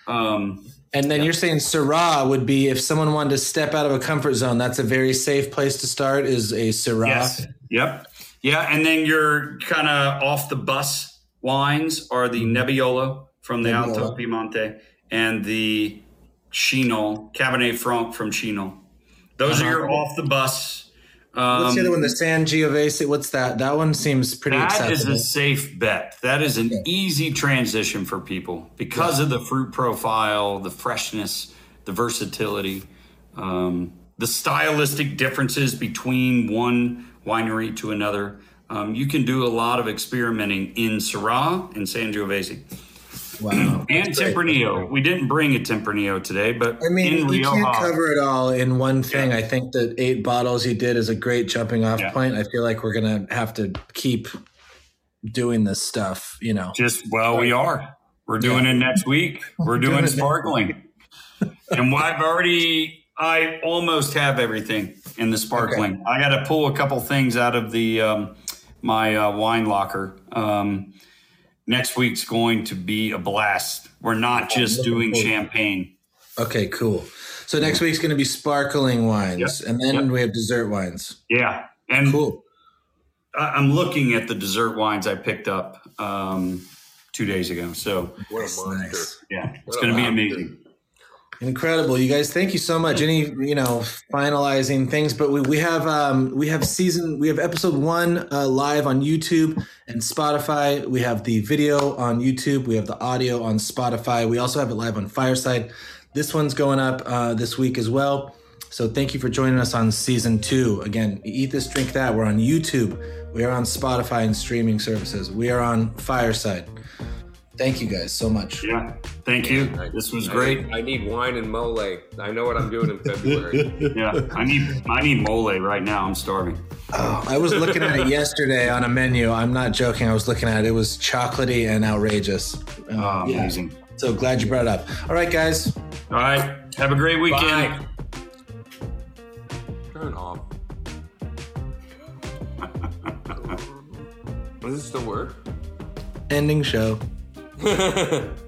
Um, And then you're saying Syrah would be if someone wanted to step out of a comfort zone. That's a very safe place to start. Is a Syrah. Yes. Yep. Yeah, and then your kind of off the bus wines are the Nebbiolo from the Alto Piemonte and the Chinon Cabernet Franc from Chinon. Those Uh-huh. are your off the bus. Um, What's the other one? The Sangiovese. What's that? That one seems pretty that is acceptable. a safe bet. That is an easy transition for people because of the fruit profile, the freshness, the versatility, um, the stylistic differences between one winery to another. Um, you can do a lot of experimenting in Syrah and San Sangiovese wow. and That's great. Tempranillo. We didn't bring a Tempranillo today, but I mean, in you Rioja, can't cover it all in one thing. I think the eight bottles you did is a great jumping off Yeah. point. I feel like we're gonna have to keep doing this stuff. You know, Just well, we are. We're doing it next week. We're Doing doing sparkling, and I've already. I almost have everything in the sparkling. I got to pull a couple things out of the um, my uh, wine locker. Um, next week's going to be a blast. We're not just doing champagne. okay, cool. So next week's gonna be sparkling wines, Yep. and then Yep. we have dessert wines. Yeah, and Cool. I'm looking at the dessert wines I picked up um, two days ago. So What a monster. yeah, it's What a going to be amazing. Incredible, you guys! Thank you so much. Any you know finalizing things, but we, we have um, we have season we have episode one uh, live on YouTube and Spotify. We have the video on YouTube. We have the audio on Spotify. We also have it live on Fireside. This one's going up uh, this week as well. So thank you for joining us on season two. Again, eat this, drink that. We're on YouTube. We are on Spotify and streaming services. We are on Fireside. Thank you guys so much. Yeah, thank you. This was great. I need wine and mole. I know what I'm doing in February. Yeah, I need I need mole right now. I'm starving. Oh, I was looking at it yesterday on a menu. I'm not joking. I was looking at it. It was chocolatey and outrageous. Oh, yeah. amazing. So glad you brought it up. All right, guys. All right. Have a great weekend. Bye. Turn off. Does this still work? Ending show. ハハハハ!